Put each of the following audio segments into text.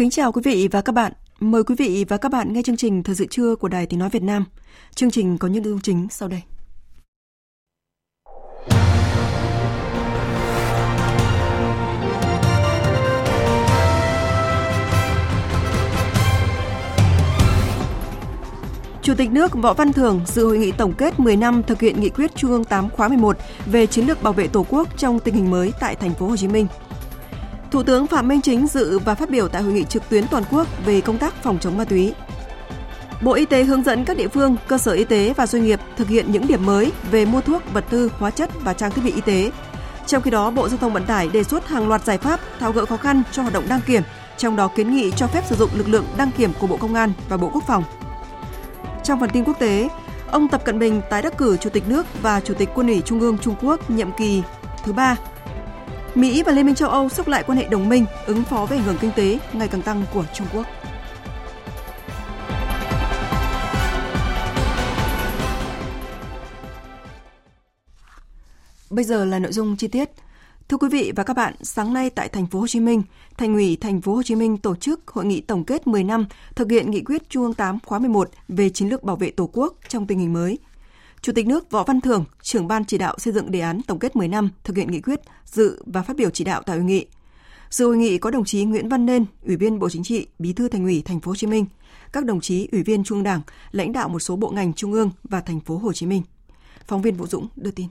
Kính chào quý vị và các bạn. Mời quý vị và các bạn nghe chương trình Thời sự trưa của Đài Tiếng Nói Việt Nam. Chương trình có những nội dung chính sau đây. Chủ tịch nước Võ Văn Thưởng dự hội nghị tổng kết 10 năm thực hiện nghị quyết Trung ương 8 khóa 11 về chiến lược bảo vệ Tổ quốc trong tình hình mới tại thành phố Hồ Chí Minh. Thủ tướng Phạm Minh Chính dự và phát biểu tại hội nghị trực tuyến toàn quốc về công tác phòng chống ma túy. Bộ Y tế hướng dẫn các địa phương, cơ sở y tế và doanh nghiệp thực hiện những điểm mới về mua thuốc, vật tư, hóa chất và trang thiết bị y tế. Trong khi đó, Bộ Giao thông Vận tải đề xuất hàng loạt giải pháp tháo gỡ khó khăn cho hoạt động đăng kiểm, trong đó kiến nghị cho phép sử dụng lực lượng đăng kiểm của Bộ Công an và Bộ Quốc phòng. Trong phần tin quốc tế, ông Tập Cận Bình tái đắc cử Chủ tịch nước và Chủ tịch Quân ủy Trung ương Trung Quốc nhiệm kỳ thứ ba Mỹ và Liên minh châu Âu xúc lại quan hệ đồng minh, ứng phó với ảnh hưởng kinh tế ngày càng tăng của Trung Quốc. Bây giờ là nội dung chi tiết. Thưa quý vị và các bạn, sáng nay tại thành phố Hồ Chí Minh, Thành ủy thành phố Hồ Chí Minh tổ chức hội nghị tổng kết 10 năm thực hiện nghị quyết Trung ương 8 khóa 11 về chiến lược bảo vệ Tổ quốc trong tình hình mới – Chủ tịch nước Võ Văn Thưởng, trưởng ban chỉ đạo xây dựng đề án tổng kết 10 năm thực hiện nghị quyết, dự và phát biểu chỉ đạo tại hội nghị. Dự hội nghị có đồng chí Nguyễn Văn Nên, Ủy viên Bộ Chính trị, Bí thư Thành ủy Thành phố Hồ Chí Minh, các đồng chí ủy viên Trung Đảng, lãnh đạo một số bộ ngành trung ương và Thành phố Hồ Chí Minh. Phóng viên Vũ Dũng đưa tin.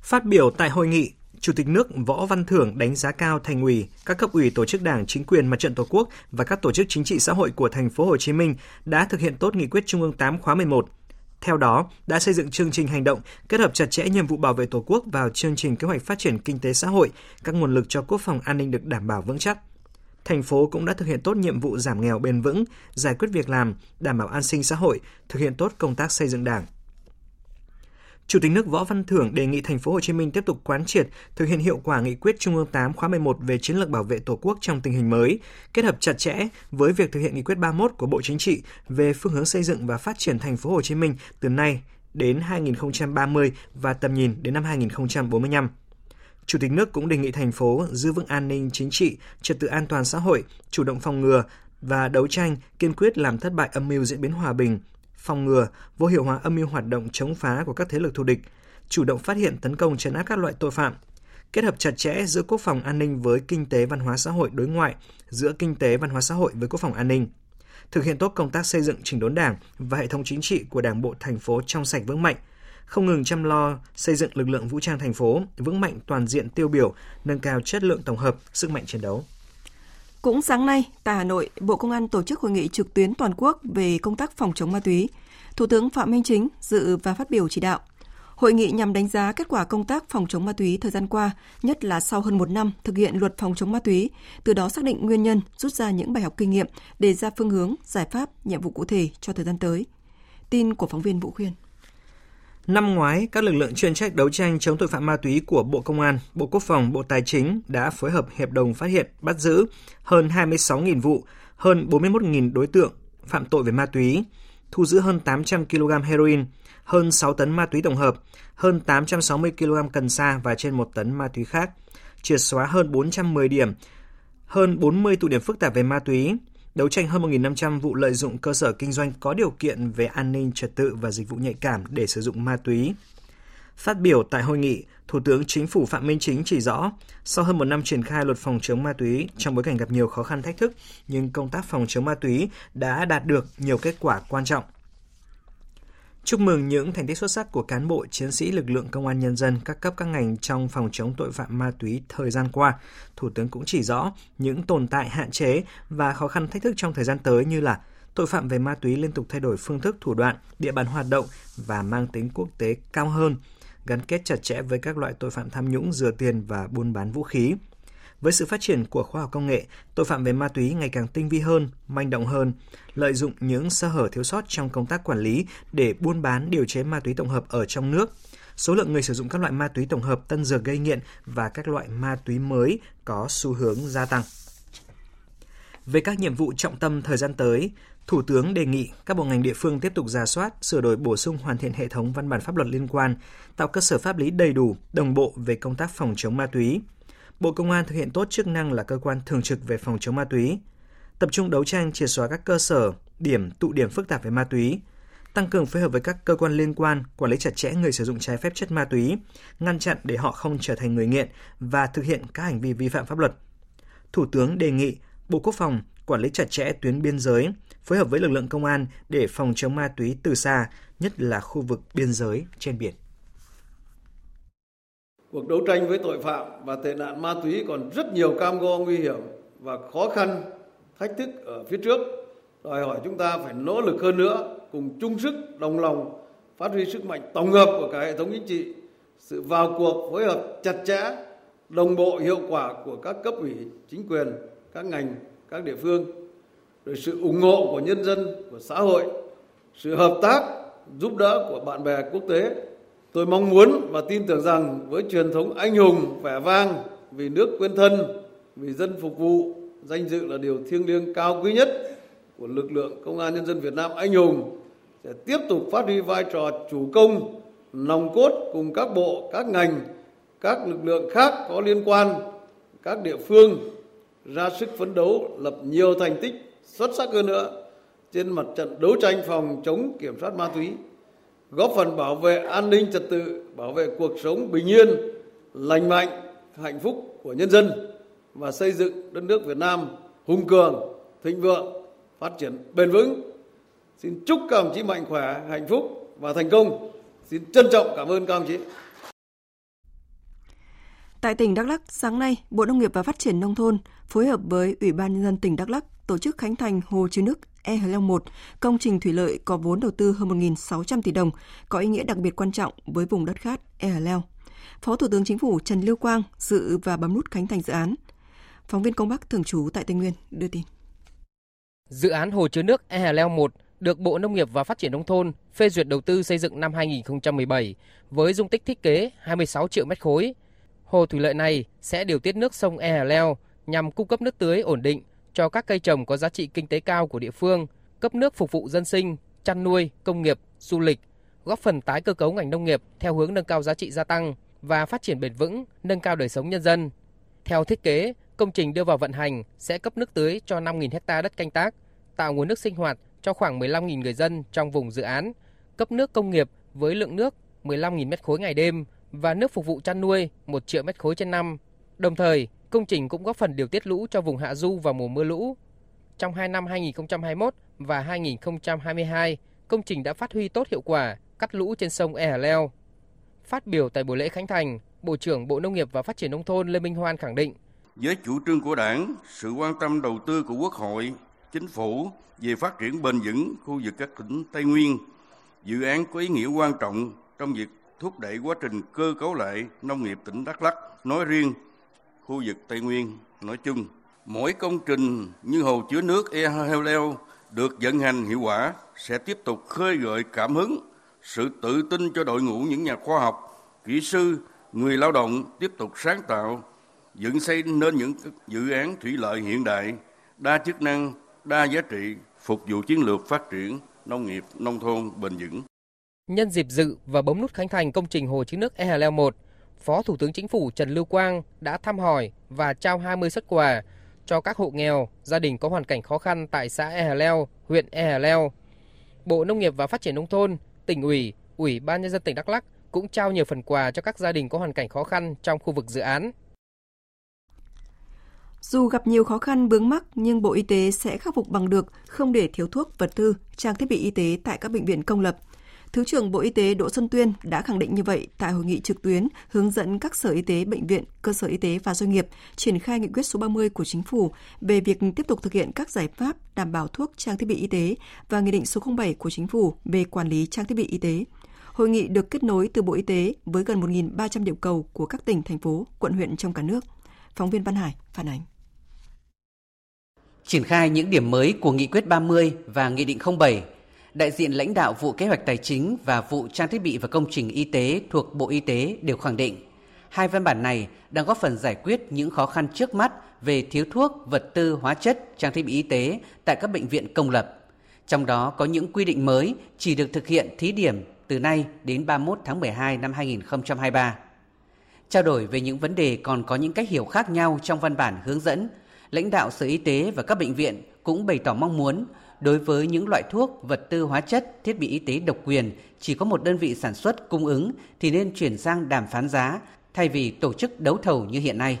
Phát biểu tại hội nghị, Chủ tịch nước Võ Văn Thưởng đánh giá cao thành ủy, các cấp ủy tổ chức Đảng, chính quyền mặt trận Tổ quốc và các tổ chức chính trị xã hội của thành phố Hồ Chí Minh đã thực hiện tốt nghị quyết Trung ương 8 khóa 11, theo đó, đã xây dựng chương trình hành động kết hợp chặt chẽ nhiệm vụ bảo vệ Tổ quốc vào chương trình kế hoạch phát triển kinh tế xã hội, các nguồn lực cho quốc phòng an ninh được đảm bảo vững chắc. Thành phố cũng đã thực hiện tốt nhiệm vụ giảm nghèo bền vững, giải quyết việc làm, đảm bảo an sinh xã hội, thực hiện tốt công tác xây dựng Đảng. Chủ tịch nước Võ Văn Thưởng đề nghị thành phố Hồ Chí Minh tiếp tục quán triệt, thực hiện hiệu quả nghị quyết Trung ương 8 khóa 11 về chiến lược bảo vệ Tổ quốc trong tình hình mới, kết hợp chặt chẽ với việc thực hiện nghị quyết 31 của Bộ Chính trị về phương hướng xây dựng và phát triển thành phố Hồ Chí Minh từ nay đến 2030 và tầm nhìn đến năm 2045. Chủ tịch nước cũng đề nghị thành phố giữ vững an ninh chính trị, trật tự an toàn xã hội, chủ động phòng ngừa và đấu tranh kiên quyết làm thất bại âm mưu diễn biến hòa bình, phòng ngừa, vô hiệu hóa âm mưu hoạt động chống phá của các thế lực thù địch, chủ động phát hiện tấn công chấn áp các loại tội phạm, kết hợp chặt chẽ giữa quốc phòng an ninh với kinh tế văn hóa xã hội đối ngoại, giữa kinh tế văn hóa xã hội với quốc phòng an ninh. Thực hiện tốt công tác xây dựng chỉnh đốn Đảng và hệ thống chính trị của Đảng bộ thành phố trong sạch vững mạnh, không ngừng chăm lo xây dựng lực lượng vũ trang thành phố vững mạnh toàn diện tiêu biểu, nâng cao chất lượng tổng hợp, sức mạnh chiến đấu. Cũng sáng nay, tại Hà Nội, Bộ Công an tổ chức hội nghị trực tuyến toàn quốc về công tác phòng chống ma túy. Thủ tướng Phạm Minh Chính dự và phát biểu chỉ đạo. Hội nghị nhằm đánh giá kết quả công tác phòng chống ma túy thời gian qua, nhất là sau hơn một năm thực hiện luật phòng chống ma túy, từ đó xác định nguyên nhân, rút ra những bài học kinh nghiệm, đề ra phương hướng, giải pháp, nhiệm vụ cụ thể cho thời gian tới. Tin của phóng viên Vũ Khuyên. Năm ngoái, các lực lượng chuyên trách đấu tranh chống tội phạm ma túy của Bộ Công an, Bộ Quốc phòng, Bộ Tài chính đã phối hợp hiệp đồng phát hiện, bắt giữ hơn 26.000 vụ, hơn 41.000 đối tượng phạm tội về ma túy, thu giữ hơn 800 kg heroin, hơn 6 tấn ma túy tổng hợp, hơn 860 kg cần sa và trên 1 tấn ma túy khác, triệt xóa hơn 410 điểm, hơn 40 tụ điểm phức tạp về ma túy, đấu tranh hơn 1.500 vụ lợi dụng cơ sở kinh doanh có điều kiện về an ninh trật tự và dịch vụ nhạy cảm để sử dụng ma túy. Phát biểu tại hội nghị, Thủ tướng Chính phủ Phạm Minh Chính chỉ rõ, sau hơn một năm triển khai luật phòng chống ma túy trong bối cảnh gặp nhiều khó khăn thách thức, nhưng công tác phòng chống ma túy đã đạt được nhiều kết quả quan trọng. Chúc mừng những thành tích xuất sắc của cán bộ, chiến sĩ lực lượng công an nhân dân các cấp các ngành trong phòng chống tội phạm ma túy thời gian qua. Thủ tướng cũng chỉ rõ những tồn tại hạn chế và khó khăn thách thức trong thời gian tới như là tội phạm về ma túy liên tục thay đổi phương thức thủ đoạn, địa bàn hoạt động và mang tính quốc tế cao hơn, gắn kết chặt chẽ với các loại tội phạm tham nhũng, rửa tiền và buôn bán vũ khí. Với sự phát triển của khoa học công nghệ, tội phạm về ma túy ngày càng tinh vi hơn, manh động hơn, lợi dụng những sơ hở thiếu sót trong công tác quản lý để buôn bán điều chế ma túy tổng hợp ở trong nước. Số lượng người sử dụng các loại ma túy tổng hợp tân dược gây nghiện và các loại ma túy mới có xu hướng gia tăng. Về các nhiệm vụ trọng tâm thời gian tới, Thủ tướng đề nghị các bộ ngành địa phương tiếp tục ra soát, sửa đổi bổ sung hoàn thiện hệ thống văn bản pháp luật liên quan, tạo cơ sở pháp lý đầy đủ, đồng bộ về công tác phòng chống ma túy. Bộ Công an thực hiện tốt chức năng là cơ quan thường trực về phòng chống ma túy, tập trung đấu tranh triệt xóa các cơ sở, điểm, tụ điểm phức tạp về ma túy, tăng cường phối hợp với các cơ quan liên quan, quản lý chặt chẽ người sử dụng trái phép chất ma túy, ngăn chặn để họ không trở thành người nghiện và thực hiện các hành vi vi phạm pháp luật. Thủ tướng đề nghị Bộ Quốc phòng quản lý chặt chẽ tuyến biên giới, phối hợp với lực lượng công an để phòng chống ma túy từ xa, nhất là khu vực biên giới trên biển. Cuộc đấu tranh với tội phạm và tệ nạn ma túy còn rất nhiều cam go nguy hiểm và khó khăn, thách thức ở phía trước. Đòi hỏi chúng ta phải nỗ lực hơn nữa, cùng chung sức, đồng lòng, phát huy sức mạnh tổng hợp của cả hệ thống chính trị, sự vào cuộc phối hợp chặt chẽ, đồng bộ hiệu quả của các cấp ủy, chính quyền, các ngành, các địa phương, rồi sự ủng hộ của nhân dân, của xã hội, sự hợp tác, giúp đỡ của bạn bè quốc tế Tôi mong muốn và tin tưởng rằng với truyền thống anh hùng, vẻ vang, vì nước quên thân, vì dân phục vụ, danh dự là điều thiêng liêng cao quý nhất của lực lượng Công an Nhân dân Việt Nam anh hùng sẽ tiếp tục phát huy vai trò chủ công, nòng cốt cùng các bộ, các ngành, các lực lượng khác có liên quan, các địa phương ra sức phấn đấu lập nhiều thành tích xuất sắc hơn nữa trên mặt trận đấu tranh phòng chống kiểm soát ma túy góp phần bảo vệ an ninh trật tự, bảo vệ cuộc sống bình yên, lành mạnh, hạnh phúc của nhân dân và xây dựng đất nước Việt Nam hùng cường, thịnh vượng, phát triển bền vững. Xin chúc các đồng chí mạnh khỏe, hạnh phúc và thành công. Xin trân trọng cảm ơn các đồng chí. Tại tỉnh Đắk Lắk, sáng nay, Bộ Nông nghiệp và Phát triển Nông thôn phối hợp với Ủy ban Nhân dân tỉnh Đắk Lắk tổ chức khánh thành hồ chứa nước E Hờ Long 1, công trình thủy lợi có vốn đầu tư hơn 1.600 tỷ đồng, có ý nghĩa đặc biệt quan trọng với vùng đất khát E Hờ Leo. Phó Thủ tướng Chính phủ Trần Lưu Quang dự và bấm nút khánh thành dự án. Phóng viên Công Bắc thường trú tại Tây Nguyên đưa tin. Dự án hồ chứa nước E Hờ Leo 1 được Bộ Nông nghiệp và Phát triển nông thôn phê duyệt đầu tư xây dựng năm 2017 với dung tích thiết kế 26 triệu mét khối. Hồ thủy lợi này sẽ điều tiết nước sông E Hà Leo nhằm cung cấp nước tưới ổn định cho các cây trồng có giá trị kinh tế cao của địa phương, cấp nước phục vụ dân sinh, chăn nuôi, công nghiệp, du lịch, góp phần tái cơ cấu ngành nông nghiệp theo hướng nâng cao giá trị gia tăng và phát triển bền vững, nâng cao đời sống nhân dân. Theo thiết kế, công trình đưa vào vận hành sẽ cấp nước tưới cho 5.000 hecta đất canh tác, tạo nguồn nước sinh hoạt cho khoảng 15.000 người dân trong vùng dự án, cấp nước công nghiệp với lượng nước 15.000 mét khối ngày đêm và nước phục vụ chăn nuôi 1 triệu mét khối trên năm. Đồng thời, Công trình cũng góp phần điều tiết lũ cho vùng hạ du vào mùa mưa lũ. Trong hai năm 2021 và 2022, công trình đã phát huy tốt hiệu quả cắt lũ trên sông E Hà Leo. Phát biểu tại buổi lễ khánh thành, Bộ trưởng Bộ Nông nghiệp và Phát triển Nông thôn Lê Minh Hoan khẳng định. Với chủ trương của Đảng, sự quan tâm đầu tư của Quốc hội, Chính phủ về phát triển bền vững khu vực các tỉnh Tây Nguyên, dự án có ý nghĩa quan trọng trong việc thúc đẩy quá trình cơ cấu lại nông nghiệp tỉnh Đắk Lắk nói riêng khu vực Tây Nguyên nói chung. Mỗi công trình như hồ chứa nước E Heo Leo được vận hành hiệu quả sẽ tiếp tục khơi gợi cảm hứng, sự tự tin cho đội ngũ những nhà khoa học, kỹ sư, người lao động tiếp tục sáng tạo, dựng xây nên những dự án thủy lợi hiện đại, đa chức năng, đa giá trị, phục vụ chiến lược phát triển nông nghiệp nông thôn bền vững. Nhân dịp dự và bấm nút khánh thành công trình hồ chứa nước E Hà Leo 1, Phó Thủ tướng Chính phủ Trần Lưu Quang đã thăm hỏi và trao 20 xuất quà cho các hộ nghèo, gia đình có hoàn cảnh khó khăn tại xã E Hà Leo, huyện E Hà Leo. Bộ Nông nghiệp và Phát triển Nông thôn, tỉnh ủy, Ủy ban Nhân dân tỉnh Đắk Lắk cũng trao nhiều phần quà cho các gia đình có hoàn cảnh khó khăn trong khu vực dự án. Dù gặp nhiều khó khăn vướng mắc nhưng Bộ Y tế sẽ khắc phục bằng được không để thiếu thuốc, vật tư, trang thiết bị y tế tại các bệnh viện công lập. Thứ trưởng Bộ Y tế Đỗ Xuân Tuyên đã khẳng định như vậy tại hội nghị trực tuyến hướng dẫn các sở y tế, bệnh viện, cơ sở y tế và doanh nghiệp triển khai nghị quyết số 30 của chính phủ về việc tiếp tục thực hiện các giải pháp đảm bảo thuốc trang thiết bị y tế và nghị định số 07 của chính phủ về quản lý trang thiết bị y tế. Hội nghị được kết nối từ Bộ Y tế với gần 1.300 điểm cầu của các tỉnh, thành phố, quận huyện trong cả nước. Phóng viên Văn Hải phản ánh. Triển khai những điểm mới của Nghị quyết 30 và Nghị định 07, đại diện lãnh đạo vụ kế hoạch tài chính và vụ trang thiết bị và công trình y tế thuộc Bộ Y tế đều khẳng định hai văn bản này đang góp phần giải quyết những khó khăn trước mắt về thiếu thuốc, vật tư, hóa chất, trang thiết bị y tế tại các bệnh viện công lập. Trong đó có những quy định mới chỉ được thực hiện thí điểm từ nay đến 31 tháng 12 năm 2023. Trao đổi về những vấn đề còn có những cách hiểu khác nhau trong văn bản hướng dẫn, lãnh đạo Sở Y tế và các bệnh viện cũng bày tỏ mong muốn đối với những loại thuốc, vật tư hóa chất, thiết bị y tế độc quyền chỉ có một đơn vị sản xuất cung ứng thì nên chuyển sang đàm phán giá thay vì tổ chức đấu thầu như hiện nay.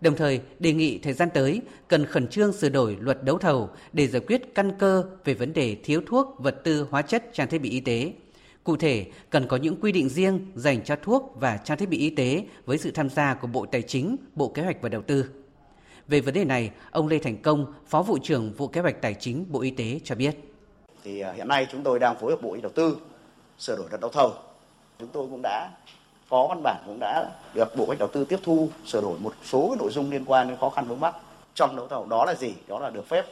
Đồng thời đề nghị thời gian tới cần khẩn trương sửa đổi luật đấu thầu để giải quyết căn cơ về vấn đề thiếu thuốc, vật tư, hóa chất, trang thiết bị y tế. Cụ thể, cần có những quy định riêng dành cho thuốc và trang thiết bị y tế với sự tham gia của Bộ Tài chính, Bộ Kế hoạch và Đầu tư. Về vấn đề này, ông Lê Thành Công, Phó vụ trưởng vụ Kế hoạch Tài chính Bộ Y tế cho biết. Thì à, hiện nay chúng tôi đang phối hợp Bộ Y Đầu tư sửa đổi luật đấu thầu. Chúng tôi cũng đã có văn bản cũng đã được Bộ Cách Đầu tư tiếp thu sửa đổi một số nội dung liên quan đến khó khăn vướng mắc trong đấu thầu. Đó là gì? Đó là được phép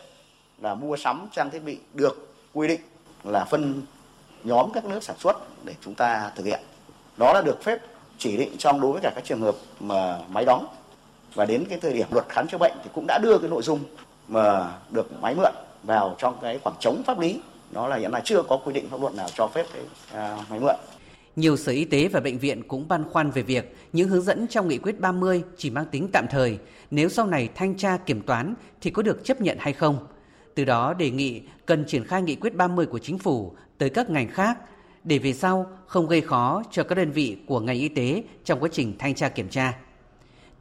là mua sắm trang thiết bị được quy định là phân nhóm các nước sản xuất để chúng ta thực hiện. Đó là được phép chỉ định trong đối với cả các trường hợp mà máy đóng và đến cái thời điểm luật khám chữa bệnh thì cũng đã đưa cái nội dung mà được máy mượn vào trong cái khoảng trống pháp lý đó là hiện nay chưa có quy định pháp luật nào cho phép cái à, máy mượn nhiều sở y tế và bệnh viện cũng băn khoăn về việc những hướng dẫn trong nghị quyết 30 chỉ mang tính tạm thời, nếu sau này thanh tra kiểm toán thì có được chấp nhận hay không. Từ đó đề nghị cần triển khai nghị quyết 30 của chính phủ tới các ngành khác để về sau không gây khó cho các đơn vị của ngành y tế trong quá trình thanh tra kiểm tra.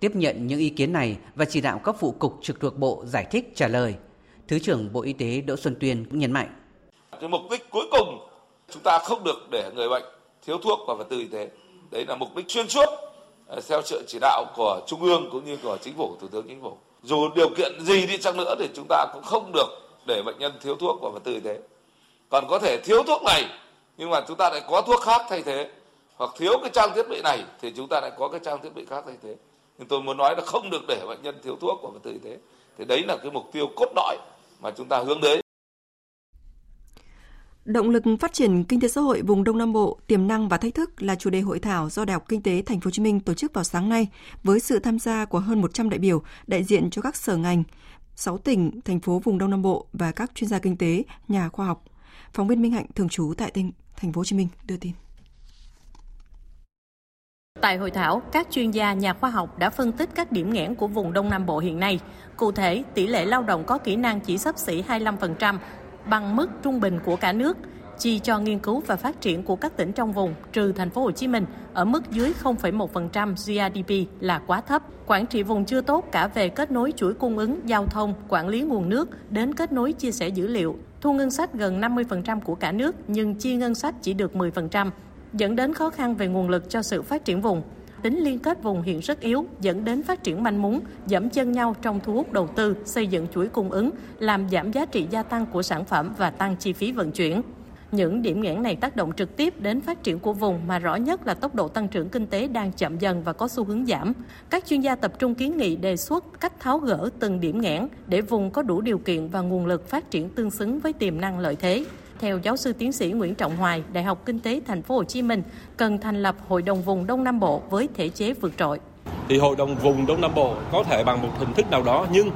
Tiếp nhận những ý kiến này và chỉ đạo các phụ cục trực thuộc bộ giải thích trả lời, Thứ trưởng Bộ Y tế Đỗ Xuân Tuyên cũng nhấn mạnh. Cái mục đích cuối cùng chúng ta không được để người bệnh thiếu thuốc và vật tư y tế. Đấy là mục đích xuyên suốt ờ, theo sự chỉ đạo của Trung ương cũng như của Chính phủ, Thủ tướng Chính phủ. Dù điều kiện gì đi chăng nữa thì chúng ta cũng không được để bệnh nhân thiếu thuốc và vật tư y tế. Còn có thể thiếu thuốc này nhưng mà chúng ta lại có thuốc khác thay thế hoặc thiếu cái trang thiết bị này thì chúng ta lại có cái trang thiết bị khác thay thế nhưng tôi muốn nói là không được để bệnh nhân thiếu thuốc và vật tư y tế thì đấy là cái mục tiêu cốt lõi mà chúng ta hướng đến Động lực phát triển kinh tế xã hội vùng Đông Nam Bộ, tiềm năng và thách thức là chủ đề hội thảo do Đại học Kinh tế Thành phố Hồ Chí Minh tổ chức vào sáng nay với sự tham gia của hơn 100 đại biểu đại diện cho các sở ngành, 6 tỉnh, thành phố vùng Đông Nam Bộ và các chuyên gia kinh tế, nhà khoa học. Phóng viên Minh Hạnh thường trú tại tỉnh Thành phố Hồ Chí Minh đưa tin. Tại hội thảo, các chuyên gia nhà khoa học đã phân tích các điểm nghẽn của vùng Đông Nam Bộ hiện nay. Cụ thể, tỷ lệ lao động có kỹ năng chỉ sắp xỉ 25%, bằng mức trung bình của cả nước. Chi cho nghiên cứu và phát triển của các tỉnh trong vùng trừ thành phố Hồ Chí Minh ở mức dưới 0,1% GDP là quá thấp. Quản trị vùng chưa tốt cả về kết nối chuỗi cung ứng, giao thông, quản lý nguồn nước đến kết nối chia sẻ dữ liệu. Thu ngân sách gần 50% của cả nước nhưng chi ngân sách chỉ được 10%, dẫn đến khó khăn về nguồn lực cho sự phát triển vùng tính liên kết vùng hiện rất yếu, dẫn đến phát triển manh mún, dẫm chân nhau trong thu hút đầu tư, xây dựng chuỗi cung ứng, làm giảm giá trị gia tăng của sản phẩm và tăng chi phí vận chuyển. Những điểm nghẽn này tác động trực tiếp đến phát triển của vùng mà rõ nhất là tốc độ tăng trưởng kinh tế đang chậm dần và có xu hướng giảm. Các chuyên gia tập trung kiến nghị đề xuất cách tháo gỡ từng điểm nghẽn để vùng có đủ điều kiện và nguồn lực phát triển tương xứng với tiềm năng lợi thế theo giáo sư tiến sĩ Nguyễn Trọng Hoài, Đại học Kinh tế Thành phố Hồ Chí Minh, cần thành lập Hội đồng vùng Đông Nam Bộ với thể chế vượt trội. Thì Hội đồng vùng Đông Nam Bộ có thể bằng một hình thức nào đó nhưng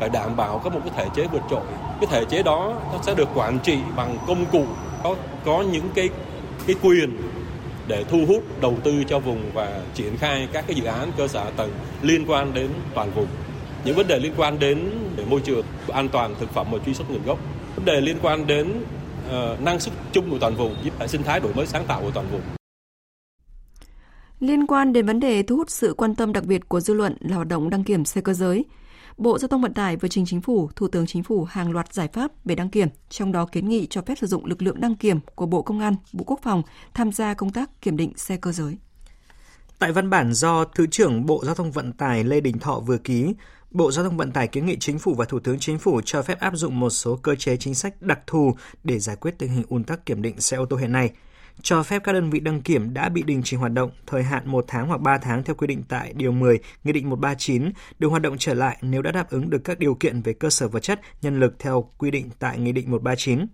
phải đảm bảo có một cái thể chế vượt trội. Cái thể chế đó nó sẽ được quản trị bằng công cụ có có những cái cái quyền để thu hút đầu tư cho vùng và triển khai các cái dự án cơ sở tầng liên quan đến toàn vùng. Những vấn đề liên quan đến môi trường, an toàn thực phẩm và truy xuất nguồn gốc. Vấn đề liên quan đến uh, năng suất chung của toàn vùng giúp hệ sinh thái đổi mới sáng tạo của toàn vùng. Liên quan đến vấn đề thu hút sự quan tâm đặc biệt của dư luận là hoạt động đăng kiểm xe cơ giới, Bộ Giao thông Vận tải vừa trình Chính phủ, Thủ tướng Chính phủ hàng loạt giải pháp về đăng kiểm, trong đó kiến nghị cho phép sử dụng lực lượng đăng kiểm của Bộ Công an, Bộ Quốc phòng tham gia công tác kiểm định xe cơ giới. Tại văn bản do Thứ trưởng Bộ Giao thông Vận tải Lê Đình Thọ vừa ký, Bộ Giao thông Vận tải kiến nghị Chính phủ và Thủ tướng Chính phủ cho phép áp dụng một số cơ chế chính sách đặc thù để giải quyết tình hình ùn tắc kiểm định xe ô tô hiện nay – cho phép các đơn vị đăng kiểm đã bị đình chỉ hoạt động thời hạn 1 tháng hoặc 3 tháng theo quy định tại Điều 10 Nghị định 139 được hoạt động trở lại nếu đã đáp ứng được các điều kiện về cơ sở vật chất, nhân lực theo quy định tại Nghị định 139.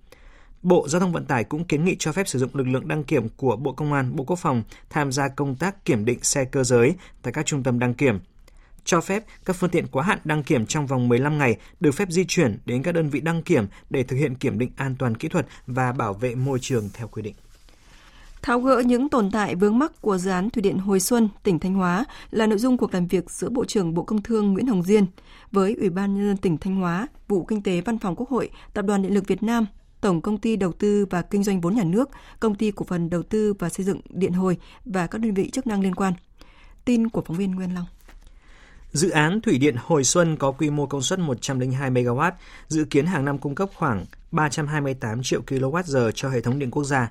Bộ Giao thông Vận tải cũng kiến nghị cho phép sử dụng lực lượng đăng kiểm của Bộ Công an, Bộ Quốc phòng tham gia công tác kiểm định xe cơ giới tại các trung tâm đăng kiểm. Cho phép các phương tiện quá hạn đăng kiểm trong vòng 15 ngày được phép di chuyển đến các đơn vị đăng kiểm để thực hiện kiểm định an toàn kỹ thuật và bảo vệ môi trường theo quy định. Tháo gỡ những tồn tại vướng mắc của dự án Thủy điện Hồi Xuân, tỉnh Thanh Hóa là nội dung cuộc làm việc giữa Bộ trưởng Bộ Công Thương Nguyễn Hồng Diên với Ủy ban Nhân dân tỉnh Thanh Hóa, Vụ Kinh tế Văn phòng Quốc hội, Tập đoàn Điện lực Việt Nam, Tổng Công ty Đầu tư và Kinh doanh vốn nhà nước, Công ty Cổ phần Đầu tư và Xây dựng Điện Hồi và các đơn vị chức năng liên quan. Tin của phóng viên Nguyên Long. Dự án Thủy điện Hồi Xuân có quy mô công suất 102 MW, dự kiến hàng năm cung cấp khoảng 328 triệu kWh cho hệ thống điện quốc gia,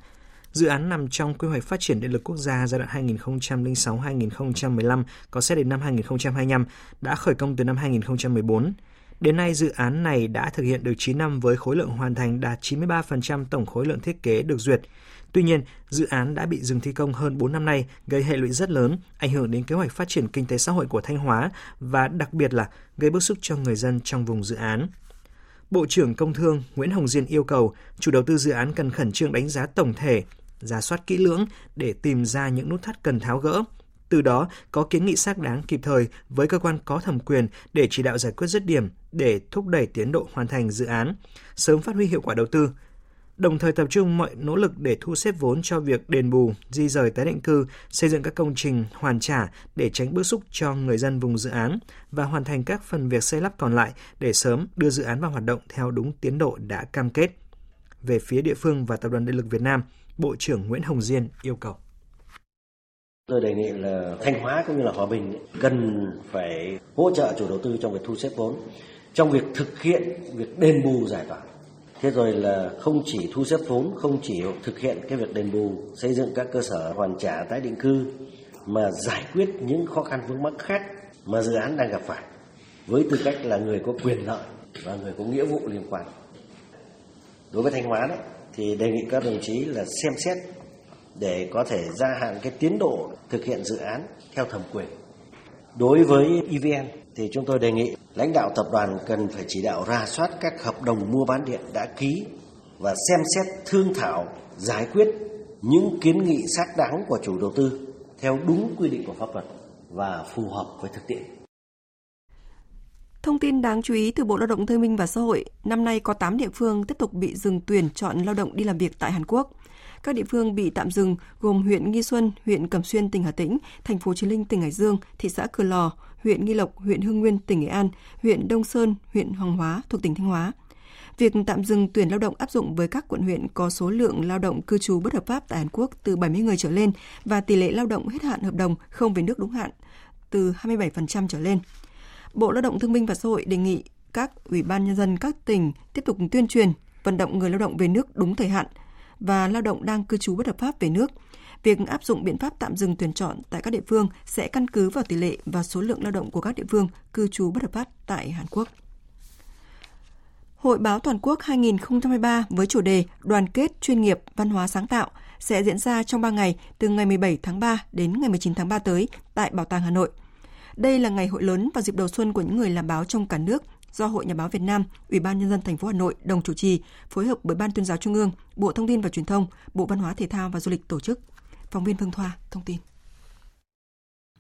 Dự án nằm trong quy hoạch phát triển điện lực quốc gia giai đoạn 2006-2015 có xét đến năm 2025 đã khởi công từ năm 2014. Đến nay, dự án này đã thực hiện được 9 năm với khối lượng hoàn thành đạt 93% tổng khối lượng thiết kế được duyệt. Tuy nhiên, dự án đã bị dừng thi công hơn 4 năm nay, gây hệ lụy rất lớn, ảnh hưởng đến kế hoạch phát triển kinh tế xã hội của Thanh Hóa và đặc biệt là gây bức xúc cho người dân trong vùng dự án. Bộ trưởng Công Thương Nguyễn Hồng Diên yêu cầu chủ đầu tư dự án cần khẩn trương đánh giá tổng thể, giả soát kỹ lưỡng để tìm ra những nút thắt cần tháo gỡ. Từ đó có kiến nghị xác đáng kịp thời với cơ quan có thẩm quyền để chỉ đạo giải quyết dứt điểm để thúc đẩy tiến độ hoàn thành dự án, sớm phát huy hiệu quả đầu tư, đồng thời tập trung mọi nỗ lực để thu xếp vốn cho việc đền bù, di rời tái định cư, xây dựng các công trình hoàn trả để tránh bức xúc cho người dân vùng dự án và hoàn thành các phần việc xây lắp còn lại để sớm đưa dự án vào hoạt động theo đúng tiến độ đã cam kết. Về phía địa phương và Tập đoàn Điện lực Việt Nam, Bộ trưởng Nguyễn Hồng Diên yêu cầu. Tôi đề nghị là Thanh Hóa cũng như là Hòa Bình cần phải hỗ trợ chủ đầu tư trong việc thu xếp vốn, trong việc thực hiện việc đền bù giải tỏa. Thế rồi là không chỉ thu xếp vốn, không chỉ thực hiện cái việc đền bù, xây dựng các cơ sở hoàn trả tái định cư, mà giải quyết những khó khăn vướng mắc khác mà dự án đang gặp phải với tư cách là người có quyền lợi và người có nghĩa vụ liên quan. Đối với Thanh Hóa đấy, thì đề nghị các đồng chí là xem xét để có thể gia hạn cái tiến độ thực hiện dự án theo thẩm quyền. Đối với EVN thì chúng tôi đề nghị lãnh đạo tập đoàn cần phải chỉ đạo ra soát các hợp đồng mua bán điện đã ký và xem xét thương thảo giải quyết những kiến nghị xác đáng của chủ đầu tư theo đúng quy định của pháp luật và phù hợp với thực tiễn. Thông tin đáng chú ý từ Bộ Lao động Thương minh và Xã hội, năm nay có 8 địa phương tiếp tục bị dừng tuyển chọn lao động đi làm việc tại Hàn Quốc. Các địa phương bị tạm dừng gồm huyện Nghi Xuân, huyện Cẩm Xuyên, tỉnh Hà Tĩnh, thành phố Chí Linh, tỉnh Hải Dương, thị xã Cửa Lò, huyện Nghi Lộc, huyện Hưng Nguyên, tỉnh Nghệ An, huyện Đông Sơn, huyện Hoàng Hóa thuộc tỉnh Thanh Hóa. Việc tạm dừng tuyển lao động áp dụng với các quận huyện có số lượng lao động cư trú bất hợp pháp tại Hàn Quốc từ 70 người trở lên và tỷ lệ lao động hết hạn hợp đồng không về nước đúng hạn từ 27% trở lên. Bộ Lao động Thương binh và Xã hội đề nghị các ủy ban nhân dân các tỉnh tiếp tục tuyên truyền, vận động người lao động về nước đúng thời hạn và lao động đang cư trú bất hợp pháp về nước. Việc áp dụng biện pháp tạm dừng tuyển chọn tại các địa phương sẽ căn cứ vào tỷ lệ và số lượng lao động của các địa phương cư trú bất hợp pháp tại Hàn Quốc. Hội báo toàn quốc 2023 với chủ đề Đoàn kết, chuyên nghiệp, văn hóa sáng tạo sẽ diễn ra trong 3 ngày từ ngày 17 tháng 3 đến ngày 19 tháng 3 tới tại Bảo tàng Hà Nội – đây là ngày hội lớn vào dịp đầu xuân của những người làm báo trong cả nước do Hội Nhà báo Việt Nam, Ủy ban nhân dân thành phố Hà Nội đồng chủ trì, phối hợp với Ban Tuyên giáo Trung ương, Bộ Thông tin và Truyền thông, Bộ Văn hóa Thể thao và Du lịch tổ chức. Phóng viên Phương Thoa thông tin.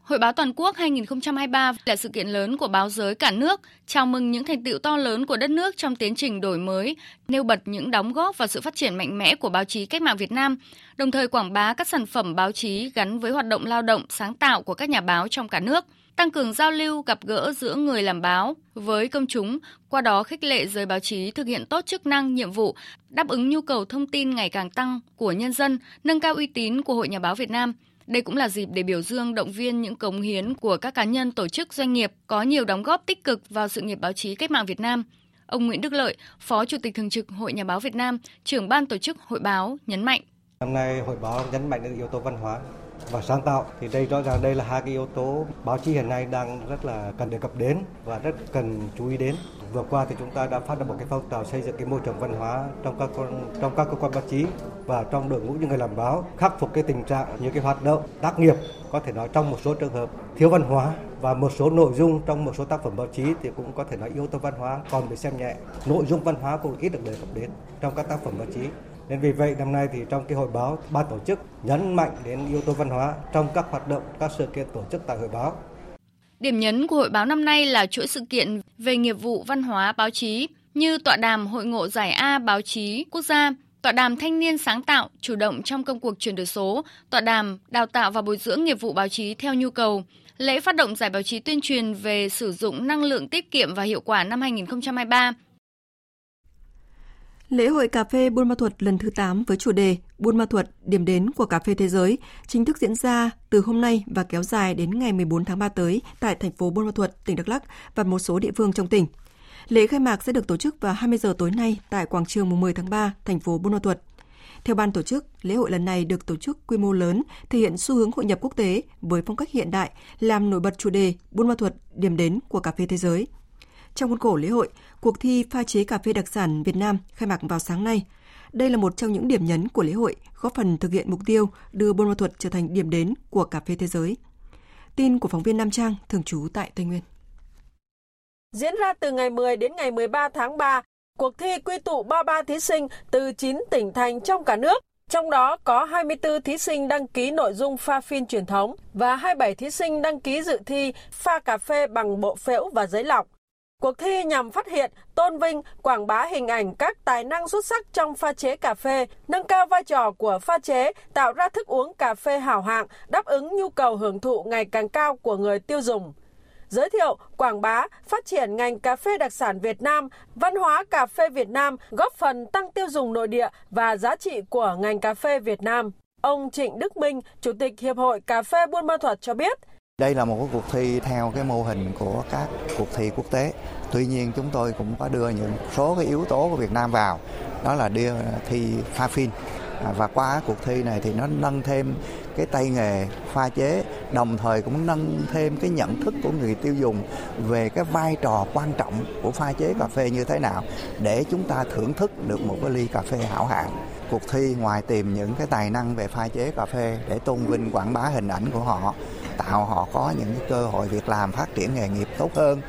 Hội báo toàn quốc 2023 là sự kiện lớn của báo giới cả nước, chào mừng những thành tựu to lớn của đất nước trong tiến trình đổi mới, nêu bật những đóng góp và sự phát triển mạnh mẽ của báo chí cách mạng Việt Nam, đồng thời quảng bá các sản phẩm báo chí gắn với hoạt động lao động sáng tạo của các nhà báo trong cả nước tăng cường giao lưu gặp gỡ giữa người làm báo với công chúng, qua đó khích lệ giới báo chí thực hiện tốt chức năng, nhiệm vụ, đáp ứng nhu cầu thông tin ngày càng tăng của nhân dân, nâng cao uy tín của Hội Nhà báo Việt Nam. Đây cũng là dịp để biểu dương động viên những cống hiến của các cá nhân, tổ chức, doanh nghiệp có nhiều đóng góp tích cực vào sự nghiệp báo chí cách mạng Việt Nam. Ông Nguyễn Đức Lợi, Phó Chủ tịch Thường trực Hội Nhà báo Việt Nam, trưởng ban tổ chức Hội báo nhấn mạnh. Năm nay Hội báo nhấn mạnh đến yếu tố văn hóa và sáng tạo. Thì đây, rõ ràng đây là hai cái yếu tố báo chí hiện nay đang rất là cần đề cập đến và rất cần chú ý đến. Vừa qua thì chúng ta đã phát động một cái phong trào xây dựng cái môi trường văn hóa trong các con, trong các cơ quan báo chí và trong đội ngũ những người làm báo, khắc phục cái tình trạng những cái hoạt động tác nghiệp, có thể nói trong một số trường hợp thiếu văn hóa và một số nội dung trong một số tác phẩm báo chí thì cũng có thể nói yếu tố văn hóa còn bị xem nhẹ. Nội dung văn hóa cũng ít được đề cập đến trong các tác phẩm báo chí nên vì vậy năm nay thì trong cái hội báo ban tổ chức nhấn mạnh đến yếu tố văn hóa trong các hoạt động, các sự kiện tổ chức tại hội báo. Điểm nhấn của hội báo năm nay là chuỗi sự kiện về nghiệp vụ văn hóa báo chí như tọa đàm hội ngộ giải A báo chí quốc gia, tọa đàm thanh niên sáng tạo chủ động trong công cuộc chuyển đổi số, tọa đàm đào tạo và bồi dưỡng nghiệp vụ báo chí theo nhu cầu, lễ phát động giải báo chí tuyên truyền về sử dụng năng lượng tiết kiệm và hiệu quả năm 2023 Lễ hội cà phê Buôn Ma Thuột lần thứ 8 với chủ đề Buôn Ma Thuột, điểm đến của cà phê thế giới, chính thức diễn ra từ hôm nay và kéo dài đến ngày 14 tháng 3 tới tại thành phố Buôn Ma Thuột, tỉnh Đắk Lắk và một số địa phương trong tỉnh. Lễ khai mạc sẽ được tổ chức vào 20 giờ tối nay tại quảng trường mùng 10 tháng 3, thành phố Buôn Ma Thuột. Theo ban tổ chức, lễ hội lần này được tổ chức quy mô lớn, thể hiện xu hướng hội nhập quốc tế với phong cách hiện đại, làm nổi bật chủ đề Buôn Ma Thuột, điểm đến của cà phê thế giới – trong khuôn khổ lễ hội, cuộc thi pha chế cà phê đặc sản Việt Nam khai mạc vào sáng nay. Đây là một trong những điểm nhấn của lễ hội, góp phần thực hiện mục tiêu đưa Buôn Ma Thuột trở thành điểm đến của cà phê thế giới. Tin của phóng viên Nam Trang, thường trú tại Tây Nguyên. Diễn ra từ ngày 10 đến ngày 13 tháng 3, cuộc thi quy tụ 33 thí sinh từ 9 tỉnh thành trong cả nước. Trong đó có 24 thí sinh đăng ký nội dung pha phin truyền thống và 27 thí sinh đăng ký dự thi pha cà phê bằng bộ phễu và giấy lọc. Cuộc thi nhằm phát hiện, tôn vinh, quảng bá hình ảnh các tài năng xuất sắc trong pha chế cà phê, nâng cao vai trò của pha chế, tạo ra thức uống cà phê hảo hạng, đáp ứng nhu cầu hưởng thụ ngày càng cao của người tiêu dùng. Giới thiệu, quảng bá, phát triển ngành cà phê đặc sản Việt Nam, văn hóa cà phê Việt Nam, góp phần tăng tiêu dùng nội địa và giá trị của ngành cà phê Việt Nam. Ông Trịnh Đức Minh, Chủ tịch Hiệp hội Cà phê Buôn Ma Thuật cho biết, đây là một cuộc thi theo cái mô hình của các cuộc thi quốc tế. Tuy nhiên chúng tôi cũng có đưa những số cái yếu tố của Việt Nam vào, đó là đưa thi pha phin. À, và qua cuộc thi này thì nó nâng thêm cái tay nghề pha chế, đồng thời cũng nâng thêm cái nhận thức của người tiêu dùng về cái vai trò quan trọng của pha chế cà phê như thế nào để chúng ta thưởng thức được một cái ly cà phê hảo hạng cuộc thi ngoài tìm những cái tài năng về pha chế cà phê để tôn vinh quảng bá hình ảnh của họ tạo họ có những cái cơ hội việc làm phát triển nghề nghiệp tốt hơn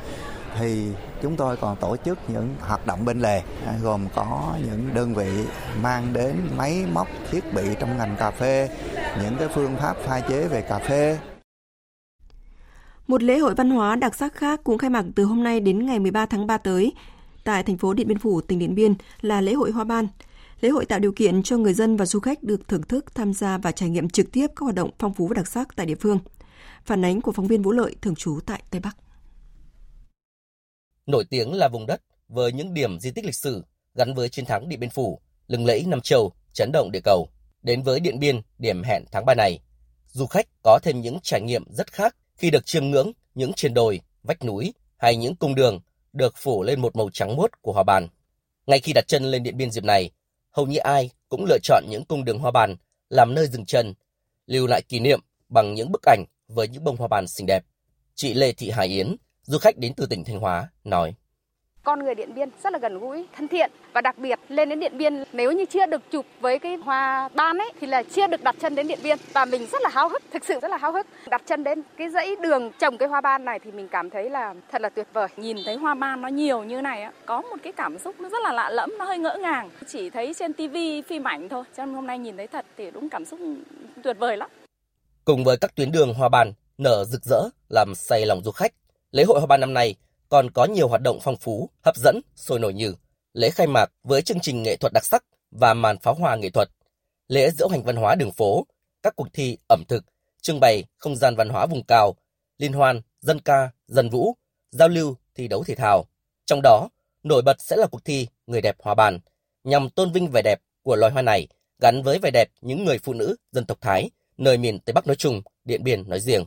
thì chúng tôi còn tổ chức những hoạt động bên lề à, gồm có những đơn vị mang đến máy móc thiết bị trong ngành cà phê những cái phương pháp pha chế về cà phê một lễ hội văn hóa đặc sắc khác cũng khai mạc từ hôm nay đến ngày 13 tháng 3 tới tại thành phố Điện Biên Phủ, tỉnh Điện Biên là lễ hội Hoa Ban. Lễ hội tạo điều kiện cho người dân và du khách được thưởng thức, tham gia và trải nghiệm trực tiếp các hoạt động phong phú và đặc sắc tại địa phương. Phản ánh của phóng viên Vũ Lợi thường trú tại Tây Bắc. Nổi tiếng là vùng đất với những điểm di tích lịch sử gắn với chiến thắng Điện Biên Phủ, lừng lẫy Nam Châu, chấn động địa cầu. Đến với Điện Biên, điểm hẹn tháng 3 này, du khách có thêm những trải nghiệm rất khác khi được chiêm ngưỡng những trên đồi, vách núi hay những cung đường được phủ lên một màu trắng muốt của hoa bàn. Ngay khi đặt chân lên Điện Biên dịp này, hầu như ai cũng lựa chọn những cung đường hoa bàn làm nơi dừng chân, lưu lại kỷ niệm bằng những bức ảnh với những bông hoa bàn xinh đẹp. Chị Lê Thị Hải Yến, du khách đến từ tỉnh Thanh Hóa, nói con người Điện Biên rất là gần gũi, thân thiện và đặc biệt lên đến Điện Biên nếu như chưa được chụp với cái hoa ban ấy thì là chưa được đặt chân đến Điện Biên và mình rất là háo hức, thực sự rất là háo hức. Đặt chân đến cái dãy đường trồng cái hoa ban này thì mình cảm thấy là thật là tuyệt vời. Nhìn thấy hoa ban nó nhiều như này á, có một cái cảm xúc nó rất là lạ lẫm, nó hơi ngỡ ngàng. Chỉ thấy trên tivi phim ảnh thôi, cho nên hôm nay nhìn thấy thật thì đúng cảm xúc tuyệt vời lắm. Cùng với các tuyến đường hoa bàn nở rực rỡ làm say lòng du khách, lễ hội hoa ban năm nay còn có nhiều hoạt động phong phú, hấp dẫn, sôi nổi như lễ khai mạc với chương trình nghệ thuật đặc sắc và màn pháo hoa nghệ thuật, lễ diễu hành văn hóa đường phố, các cuộc thi ẩm thực, trưng bày không gian văn hóa vùng cao, liên hoan, dân ca, dân vũ, giao lưu, thi đấu thể thao. Trong đó, nổi bật sẽ là cuộc thi Người đẹp hoa bàn, nhằm tôn vinh vẻ đẹp của loài hoa này gắn với vẻ đẹp những người phụ nữ dân tộc Thái nơi miền Tây Bắc nói chung, Điện Biên nói riêng.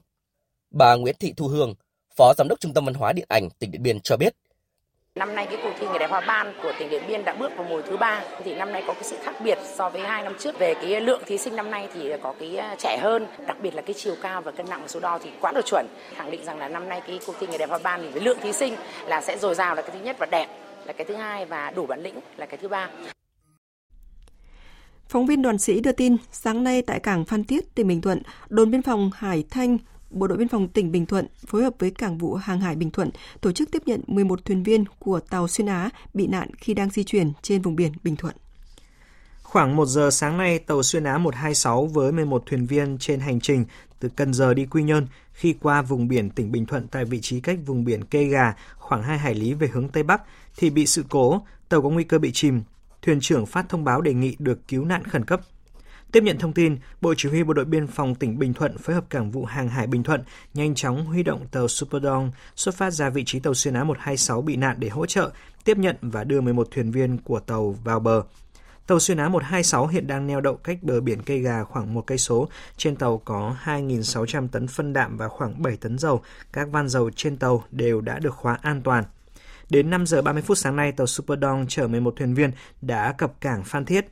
Bà Nguyễn Thị Thu Hương, Phó Giám đốc Trung tâm Văn hóa Điện ảnh tỉnh Điện Biên cho biết, Năm nay cái cuộc thi người đẹp hoa ban của tỉnh Điện Biên đã bước vào mùa thứ ba thì năm nay có cái sự khác biệt so với hai năm trước về cái lượng thí sinh năm nay thì có cái à, trẻ hơn, đặc biệt là cái chiều cao và cân nặng và số đo thì quá là chuẩn. Khẳng định rằng là năm nay cái cuộc thi người đẹp hoa ban thì với lượng thí sinh là sẽ dồi dào là cái thứ nhất và đẹp là cái thứ hai và đủ bản lĩnh là cái thứ ba. Phóng viên đoàn sĩ đưa tin, sáng nay tại cảng Phan Thiết, tỉnh Bình Thuận, đồn biên phòng Hải Thanh Bộ đội biên phòng tỉnh Bình Thuận phối hợp với Cảng vụ Hàng hải Bình Thuận tổ chức tiếp nhận 11 thuyền viên của tàu Xuyên Á bị nạn khi đang di chuyển trên vùng biển Bình Thuận. Khoảng 1 giờ sáng nay, tàu Xuyên Á 126 với 11 thuyền viên trên hành trình từ Cần Giờ đi Quy Nhơn khi qua vùng biển tỉnh Bình Thuận tại vị trí cách vùng biển kê Gà khoảng 2 hải lý về hướng Tây Bắc thì bị sự cố, tàu có nguy cơ bị chìm. Thuyền trưởng phát thông báo đề nghị được cứu nạn khẩn cấp. Tiếp nhận thông tin, Bộ Chỉ huy Bộ đội Biên phòng tỉnh Bình Thuận phối hợp Cảng vụ Hàng hải Bình Thuận nhanh chóng huy động tàu Superdong xuất phát ra vị trí tàu xuyên Á 126 bị nạn để hỗ trợ, tiếp nhận và đưa 11 thuyền viên của tàu vào bờ. Tàu xuyên Á 126 hiện đang neo đậu cách bờ biển cây gà khoảng một cây số. Trên tàu có 2.600 tấn phân đạm và khoảng 7 tấn dầu. Các van dầu trên tàu đều đã được khóa an toàn. Đến 5 giờ 30 phút sáng nay, tàu Superdong chở 11 thuyền viên đã cập cảng Phan Thiết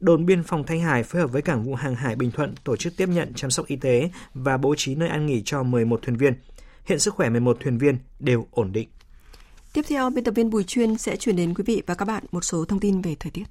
đồn biên phòng Thanh Hải phối hợp với cảng vụ hàng hải Bình Thuận tổ chức tiếp nhận chăm sóc y tế và bố trí nơi ăn nghỉ cho 11 thuyền viên. Hiện sức khỏe 11 thuyền viên đều ổn định. Tiếp theo, biên tập viên Bùi Chuyên sẽ chuyển đến quý vị và các bạn một số thông tin về thời tiết.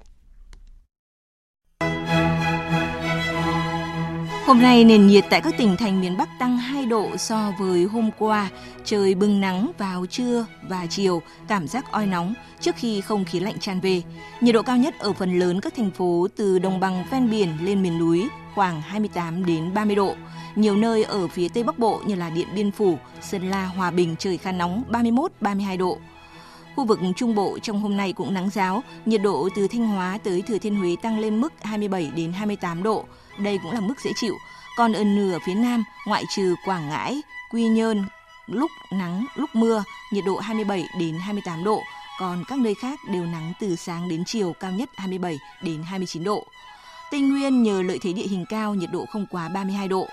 Hôm nay nền nhiệt tại các tỉnh thành miền Bắc tăng 2 độ so với hôm qua. Trời bừng nắng vào trưa và chiều, cảm giác oi nóng trước khi không khí lạnh tràn về. Nhiệt độ cao nhất ở phần lớn các thành phố từ đồng bằng ven biển lên miền núi khoảng 28 đến 30 độ. Nhiều nơi ở phía Tây Bắc Bộ như là Điện Biên Phủ, Sơn La, Hòa Bình trời khá nóng 31-32 độ. Khu vực Trung Bộ trong hôm nay cũng nắng giáo, nhiệt độ từ Thanh Hóa tới Thừa Thiên Huế tăng lên mức 27 đến 28 độ. Đây cũng là mức dễ chịu. Còn ở nửa phía Nam, ngoại trừ Quảng Ngãi, Quy Nhơn, lúc nắng, lúc mưa, nhiệt độ 27 đến 28 độ. Còn các nơi khác đều nắng từ sáng đến chiều, cao nhất 27 đến 29 độ. Tây Nguyên nhờ lợi thế địa hình cao, nhiệt độ không quá 32 độ.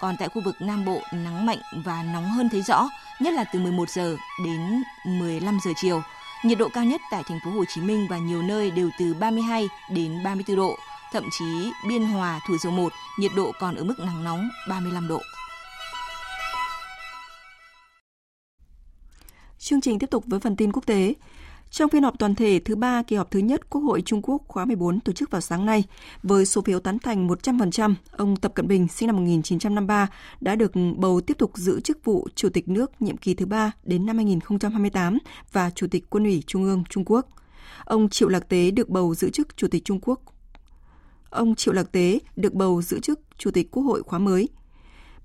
Còn tại khu vực Nam Bộ, nắng mạnh và nóng hơn thấy rõ, nhất là từ 11 giờ đến 15 giờ chiều. Nhiệt độ cao nhất tại thành phố Hồ Chí Minh và nhiều nơi đều từ 32 đến 34 độ thậm chí Biên Hòa, Thủ Dầu Một, nhiệt độ còn ở mức nắng nóng 35 độ. Chương trình tiếp tục với phần tin quốc tế. Trong phiên họp toàn thể thứ ba kỳ họp thứ nhất Quốc hội Trung Quốc khóa 14 tổ chức vào sáng nay, với số phiếu tán thành 100%, ông Tập Cận Bình sinh năm 1953 đã được bầu tiếp tục giữ chức vụ Chủ tịch nước nhiệm kỳ thứ ba đến năm 2028 và Chủ tịch Quân ủy Trung ương Trung Quốc. Ông Triệu Lạc Tế được bầu giữ chức Chủ tịch Trung Quốc ông Triệu Lạc Tế được bầu giữ chức Chủ tịch Quốc hội khóa mới.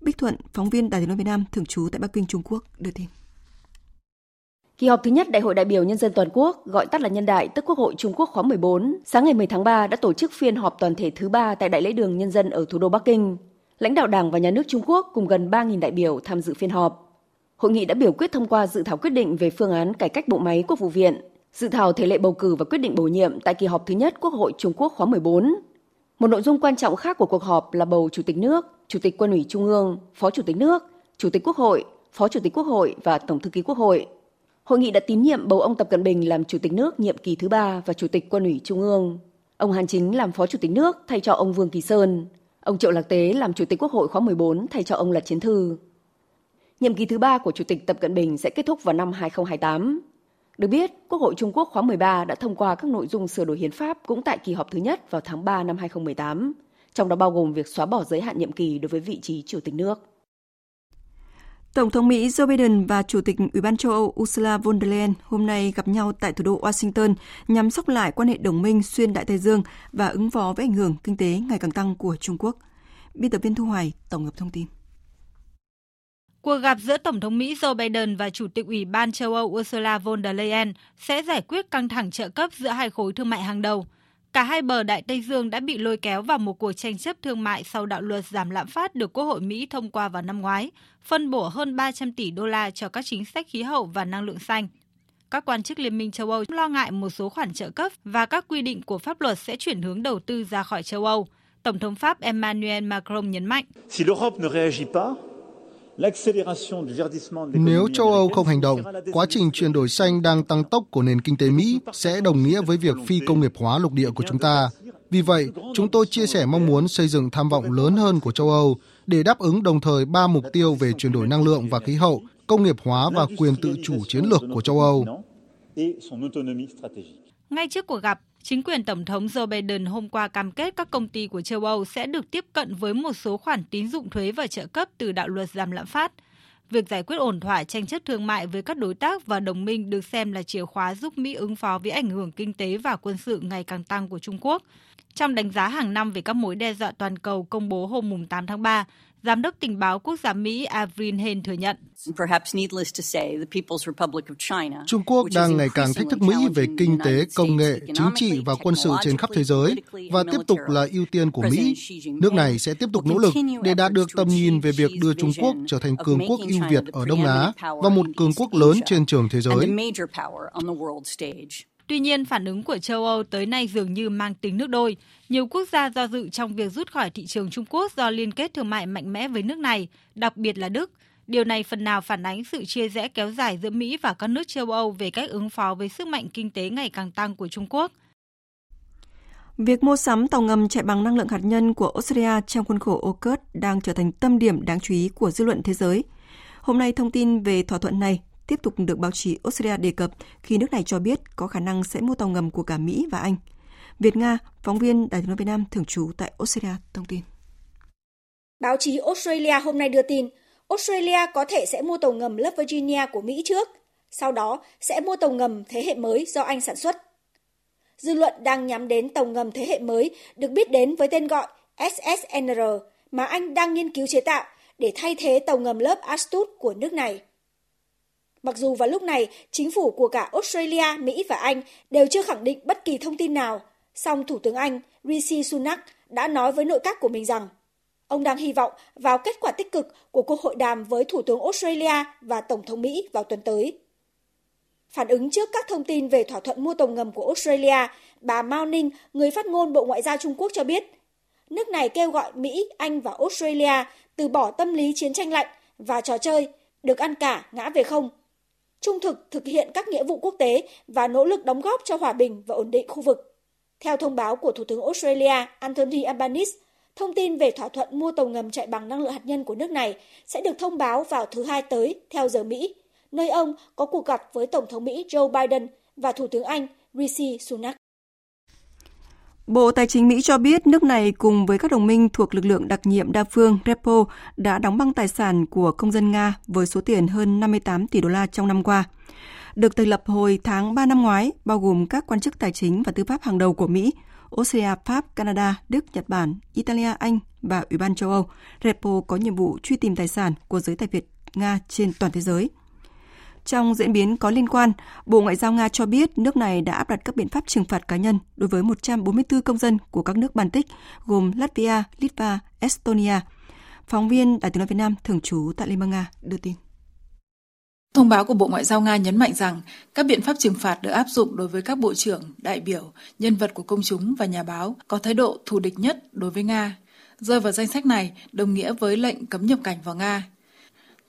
Bích Thuận, phóng viên Đài tiếng nói Việt Nam thường trú tại Bắc Kinh, Trung Quốc đưa tin. Kỳ họp thứ nhất Đại hội đại biểu Nhân dân toàn quốc, gọi tắt là Nhân đại, tức Quốc hội Trung Quốc khóa 14, sáng ngày 10 tháng 3 đã tổ chức phiên họp toàn thể thứ ba tại Đại lễ đường Nhân dân ở thủ đô Bắc Kinh. Lãnh đạo Đảng và Nhà nước Trung Quốc cùng gần 3.000 đại biểu tham dự phiên họp. Hội nghị đã biểu quyết thông qua dự thảo quyết định về phương án cải cách bộ máy Quốc vụ viện, dự thảo thể lệ bầu cử và quyết định bổ nhiệm tại kỳ họp thứ nhất Quốc hội Trung Quốc khóa 14 một nội dung quan trọng khác của cuộc họp là bầu Chủ tịch nước, Chủ tịch Quân ủy Trung ương, Phó Chủ tịch nước, Chủ tịch Quốc hội, Phó Chủ tịch Quốc hội và Tổng thư ký Quốc hội. Hội nghị đã tín nhiệm bầu ông Tập Cận Bình làm Chủ tịch nước nhiệm kỳ thứ ba và Chủ tịch Quân ủy Trung ương. Ông Hàn Chính làm Phó Chủ tịch nước thay cho ông Vương Kỳ Sơn. Ông Triệu Lạc Tế làm Chủ tịch Quốc hội khóa 14 thay cho ông Lật Chiến Thư. Nhiệm kỳ thứ ba của Chủ tịch Tập Cận Bình sẽ kết thúc vào năm 2028. Được biết, Quốc hội Trung Quốc khóa 13 đã thông qua các nội dung sửa đổi hiến pháp cũng tại kỳ họp thứ nhất vào tháng 3 năm 2018, trong đó bao gồm việc xóa bỏ giới hạn nhiệm kỳ đối với vị trí chủ tịch nước. Tổng thống Mỹ Joe Biden và Chủ tịch Ủy ban châu Âu Ursula von der Leyen hôm nay gặp nhau tại thủ đô Washington nhằm sóc lại quan hệ đồng minh xuyên Đại Tây Dương và ứng phó với ảnh hưởng kinh tế ngày càng tăng của Trung Quốc. Biên tập viên Thu Hoài tổng hợp thông tin. Cuộc gặp giữa Tổng thống Mỹ Joe Biden và Chủ tịch Ủy ban châu Âu Ursula von der Leyen sẽ giải quyết căng thẳng trợ cấp giữa hai khối thương mại hàng đầu. Cả hai bờ Đại Tây Dương đã bị lôi kéo vào một cuộc tranh chấp thương mại sau đạo luật giảm lạm phát được Quốc hội Mỹ thông qua vào năm ngoái, phân bổ hơn 300 tỷ đô la cho các chính sách khí hậu và năng lượng xanh. Các quan chức Liên minh châu Âu lo ngại một số khoản trợ cấp và các quy định của pháp luật sẽ chuyển hướng đầu tư ra khỏi châu Âu – Tổng thống Pháp Emmanuel Macron nhấn mạnh. Nếu châu Âu không hành động, quá trình chuyển đổi xanh đang tăng tốc của nền kinh tế Mỹ sẽ đồng nghĩa với việc phi công nghiệp hóa lục địa của chúng ta. Vì vậy, chúng tôi chia sẻ mong muốn xây dựng tham vọng lớn hơn của châu Âu để đáp ứng đồng thời ba mục tiêu về chuyển đổi năng lượng và khí hậu, công nghiệp hóa và quyền tự chủ chiến lược của châu Âu. Ngay trước cuộc gặp, chính quyền Tổng thống Joe Biden hôm qua cam kết các công ty của châu Âu sẽ được tiếp cận với một số khoản tín dụng thuế và trợ cấp từ đạo luật giảm lạm phát. Việc giải quyết ổn thỏa tranh chấp thương mại với các đối tác và đồng minh được xem là chìa khóa giúp Mỹ ứng phó với ảnh hưởng kinh tế và quân sự ngày càng tăng của Trung Quốc. Trong đánh giá hàng năm về các mối đe dọa toàn cầu công bố hôm 8 tháng 3, Giám đốc tình báo quốc gia Mỹ Avril Hain thừa nhận. Trung Quốc đang ngày càng thách thức Mỹ về kinh tế, công nghệ, chính trị và quân sự trên khắp thế giới và tiếp tục là ưu tiên của Mỹ. Nước này sẽ tiếp tục nỗ lực để đạt được tầm nhìn về việc đưa Trung Quốc trở thành cường quốc ưu việt ở Đông Á và một cường quốc lớn trên trường thế giới. Tuy nhiên, phản ứng của châu Âu tới nay dường như mang tính nước đôi. Nhiều quốc gia do dự trong việc rút khỏi thị trường Trung Quốc do liên kết thương mại mạnh mẽ với nước này, đặc biệt là Đức. Điều này phần nào phản ánh sự chia rẽ kéo dài giữa Mỹ và các nước châu Âu về cách ứng phó với sức mạnh kinh tế ngày càng tăng của Trung Quốc. Việc mua sắm tàu ngầm chạy bằng năng lượng hạt nhân của Australia trong khuôn khổ AUKUS đang trở thành tâm điểm đáng chú ý của dư luận thế giới. Hôm nay, thông tin về thỏa thuận này tiếp tục được báo chí Australia đề cập khi nước này cho biết có khả năng sẽ mua tàu ngầm của cả Mỹ và Anh. Việt Nga, phóng viên Đài tiếng nói Việt Nam thường trú tại Australia thông tin. Báo chí Australia hôm nay đưa tin, Australia có thể sẽ mua tàu ngầm lớp Virginia của Mỹ trước, sau đó sẽ mua tàu ngầm thế hệ mới do Anh sản xuất. Dư luận đang nhắm đến tàu ngầm thế hệ mới được biết đến với tên gọi SSNR mà Anh đang nghiên cứu chế tạo để thay thế tàu ngầm lớp Astute của nước này. Mặc dù vào lúc này, chính phủ của cả Australia, Mỹ và Anh đều chưa khẳng định bất kỳ thông tin nào, song Thủ tướng Anh Rishi Sunak đã nói với nội các của mình rằng ông đang hy vọng vào kết quả tích cực của cuộc hội đàm với Thủ tướng Australia và Tổng thống Mỹ vào tuần tới. Phản ứng trước các thông tin về thỏa thuận mua tàu ngầm của Australia, bà Mao Ninh, người phát ngôn Bộ Ngoại giao Trung Quốc cho biết, nước này kêu gọi Mỹ, Anh và Australia từ bỏ tâm lý chiến tranh lạnh và trò chơi được ăn cả ngã về không trung thực thực hiện các nghĩa vụ quốc tế và nỗ lực đóng góp cho hòa bình và ổn định khu vực. Theo thông báo của Thủ tướng Australia Anthony Albanese, thông tin về thỏa thuận mua tàu ngầm chạy bằng năng lượng hạt nhân của nước này sẽ được thông báo vào thứ hai tới theo giờ Mỹ, nơi ông có cuộc gặp với Tổng thống Mỹ Joe Biden và Thủ tướng Anh Rishi Sunak. Bộ Tài chính Mỹ cho biết nước này cùng với các đồng minh thuộc lực lượng đặc nhiệm đa phương REPO đã đóng băng tài sản của công dân Nga với số tiền hơn 58 tỷ đô la trong năm qua. Được thành lập hồi tháng 3 năm ngoái, bao gồm các quan chức tài chính và tư pháp hàng đầu của Mỹ, Australia, Pháp, Canada, Đức, Nhật Bản, Italia, Anh và Ủy ban châu Âu, REPO có nhiệm vụ truy tìm tài sản của giới tài Việt Nga trên toàn thế giới. Trong diễn biến có liên quan, Bộ Ngoại giao Nga cho biết nước này đã áp đặt các biện pháp trừng phạt cá nhân đối với 144 công dân của các nước Baltic gồm Latvia, Litva, Estonia. Phóng viên Đài tiếng nói Việt Nam thường trú tại Liên bang Nga đưa tin. Thông báo của Bộ Ngoại giao Nga nhấn mạnh rằng các biện pháp trừng phạt được áp dụng đối với các bộ trưởng, đại biểu, nhân vật của công chúng và nhà báo có thái độ thù địch nhất đối với Nga. Rơi vào danh sách này đồng nghĩa với lệnh cấm nhập cảnh vào Nga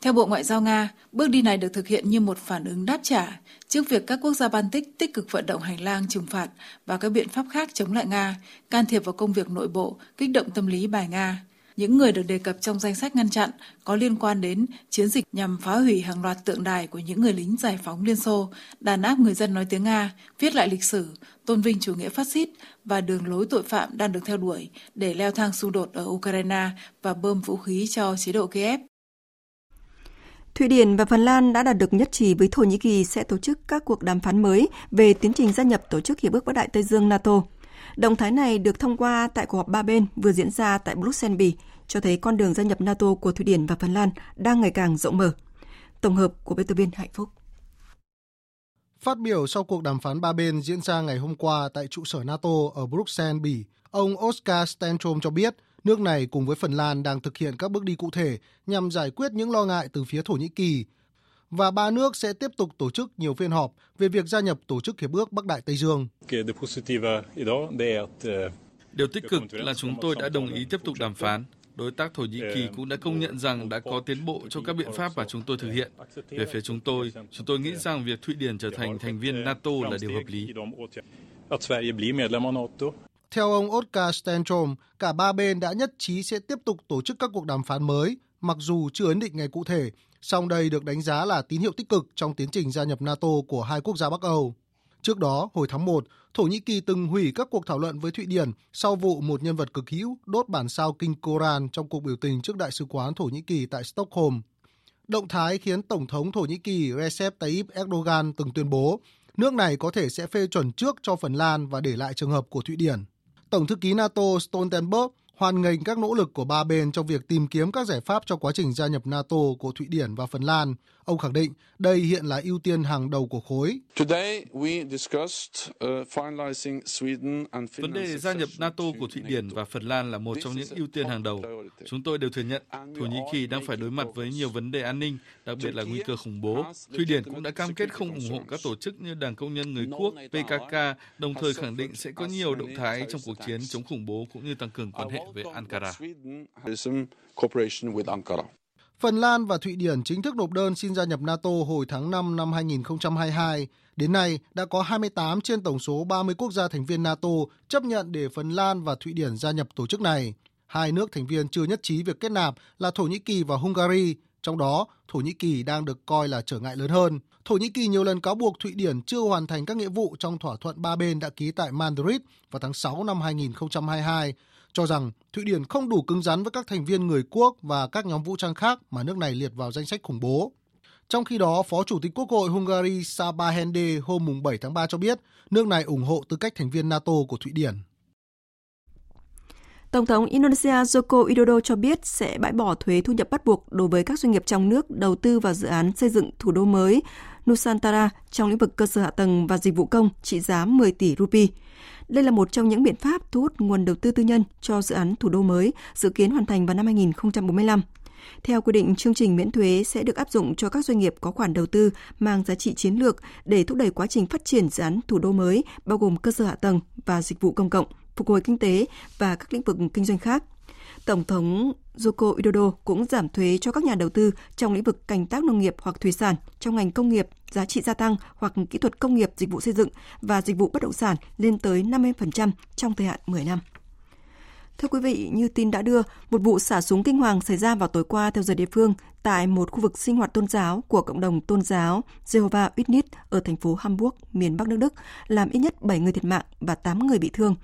theo Bộ Ngoại giao Nga, bước đi này được thực hiện như một phản ứng đáp trả trước việc các quốc gia Baltic tích cực vận động hành lang trừng phạt và các biện pháp khác chống lại Nga, can thiệp vào công việc nội bộ, kích động tâm lý bài Nga. Những người được đề cập trong danh sách ngăn chặn có liên quan đến chiến dịch nhằm phá hủy hàng loạt tượng đài của những người lính giải phóng Liên Xô, đàn áp người dân nói tiếng Nga, viết lại lịch sử, tôn vinh chủ nghĩa phát xít và đường lối tội phạm đang được theo đuổi để leo thang xung đột ở Ukraine và bơm vũ khí cho chế độ Kiev. Thụy Điển và Phần Lan đã đạt được nhất trí với Thổ Nhĩ Kỳ sẽ tổ chức các cuộc đàm phán mới về tiến trình gia nhập Tổ chức Hiệp ước Bắc Đại Tây Dương NATO. Động thái này được thông qua tại cuộc họp ba bên vừa diễn ra tại Bruxelles, Bỉ, cho thấy con đường gia nhập NATO của Thụy Điển và Phần Lan đang ngày càng rộng mở. Tổng hợp của biên tập viên Hạnh Phúc. Phát biểu sau cuộc đàm phán ba bên diễn ra ngày hôm qua tại trụ sở NATO ở Bruxelles, Bỉ, ông Oscar Stenstrom cho biết – Nước này cùng với Phần Lan đang thực hiện các bước đi cụ thể nhằm giải quyết những lo ngại từ phía Thổ Nhĩ Kỳ và ba nước sẽ tiếp tục tổ chức nhiều phiên họp về việc gia nhập Tổ chức Hiệp ước Bắc Đại Tây Dương. Điều tích cực là chúng tôi đã đồng ý tiếp tục đàm phán. Đối tác Thổ Nhĩ Kỳ cũng đã công nhận rằng đã có tiến bộ trong các biện pháp mà chúng tôi thực hiện. Về phía chúng tôi, chúng tôi nghĩ rằng việc Thụy Điển trở thành thành viên NATO là điều hợp lý. Theo ông Oskar Stenstrom, cả ba bên đã nhất trí sẽ tiếp tục tổ chức các cuộc đàm phán mới, mặc dù chưa ấn định ngày cụ thể, song đây được đánh giá là tín hiệu tích cực trong tiến trình gia nhập NATO của hai quốc gia Bắc Âu. Trước đó, hồi tháng 1, Thổ Nhĩ Kỳ từng hủy các cuộc thảo luận với Thụy Điển sau vụ một nhân vật cực hữu đốt bản sao kinh Koran trong cuộc biểu tình trước Đại sứ quán Thổ Nhĩ Kỳ tại Stockholm. Động thái khiến Tổng thống Thổ Nhĩ Kỳ Recep Tayyip Erdogan từng tuyên bố nước này có thể sẽ phê chuẩn trước cho Phần Lan và để lại trường hợp của Thụy Điển. Tổng thư ký NATO Stoltenberg hoan nghênh các nỗ lực của ba bên trong việc tìm kiếm các giải pháp cho quá trình gia nhập NATO của Thụy Điển và Phần Lan. Ông khẳng định đây hiện là ưu tiên hàng đầu của khối. Uh, Vấn đề gia nhập NATO của Thụy Điển và Phần Lan là một trong những ưu tiên hàng đầu. Chúng tôi đều thừa nhận Thổ Nhĩ Kỳ đang phải đối mặt với nhiều vấn đề an ninh, đặc biệt là nguy cơ khủng bố. Thụy Điển cũng đã cam kết không ủng hộ các tổ chức như Đảng Công nhân Người Quốc, PKK, đồng thời khẳng định sẽ có nhiều động thái trong cuộc chiến chống khủng bố cũng như tăng cường quan hệ với Ankara. Phần Lan và Thụy Điển chính thức nộp đơn xin gia nhập NATO hồi tháng 5 năm 2022. Đến nay, đã có 28 trên tổng số 30 quốc gia thành viên NATO chấp nhận để Phần Lan và Thụy Điển gia nhập tổ chức này. Hai nước thành viên chưa nhất trí việc kết nạp là Thổ Nhĩ Kỳ và Hungary, trong đó Thổ Nhĩ Kỳ đang được coi là trở ngại lớn hơn. Thổ Nhĩ Kỳ nhiều lần cáo buộc Thụy Điển chưa hoàn thành các nghĩa vụ trong thỏa thuận ba bên đã ký tại Madrid vào tháng 6 năm 2022, cho rằng Thụy Điển không đủ cứng rắn với các thành viên người quốc và các nhóm vũ trang khác mà nước này liệt vào danh sách khủng bố. Trong khi đó, Phó Chủ tịch Quốc hội Hungary Saba Hende hôm 7 tháng 3 cho biết nước này ủng hộ tư cách thành viên NATO của Thụy Điển. Tổng thống Indonesia Joko Widodo cho biết sẽ bãi bỏ thuế thu nhập bắt buộc đối với các doanh nghiệp trong nước đầu tư vào dự án xây dựng thủ đô mới Nusantara trong lĩnh vực cơ sở hạ tầng và dịch vụ công trị giá 10 tỷ rupee. Đây là một trong những biện pháp thu hút nguồn đầu tư tư nhân cho dự án thủ đô mới, dự kiến hoàn thành vào năm 2045. Theo quy định, chương trình miễn thuế sẽ được áp dụng cho các doanh nghiệp có khoản đầu tư mang giá trị chiến lược để thúc đẩy quá trình phát triển dự án thủ đô mới, bao gồm cơ sở hạ tầng và dịch vụ công cộng, phục hồi kinh tế và các lĩnh vực kinh doanh khác. Tổng thống Joko Widodo cũng giảm thuế cho các nhà đầu tư trong lĩnh vực canh tác nông nghiệp hoặc thủy sản, trong ngành công nghiệp, giá trị gia tăng hoặc kỹ thuật công nghiệp dịch vụ xây dựng và dịch vụ bất động sản lên tới 50% trong thời hạn 10 năm. Thưa quý vị, như tin đã đưa, một vụ xả súng kinh hoàng xảy ra vào tối qua theo giờ địa phương tại một khu vực sinh hoạt tôn giáo của cộng đồng tôn giáo Jehovah Witness ở thành phố Hamburg, miền Bắc nước Đức, làm ít nhất 7 người thiệt mạng và 8 người bị thương.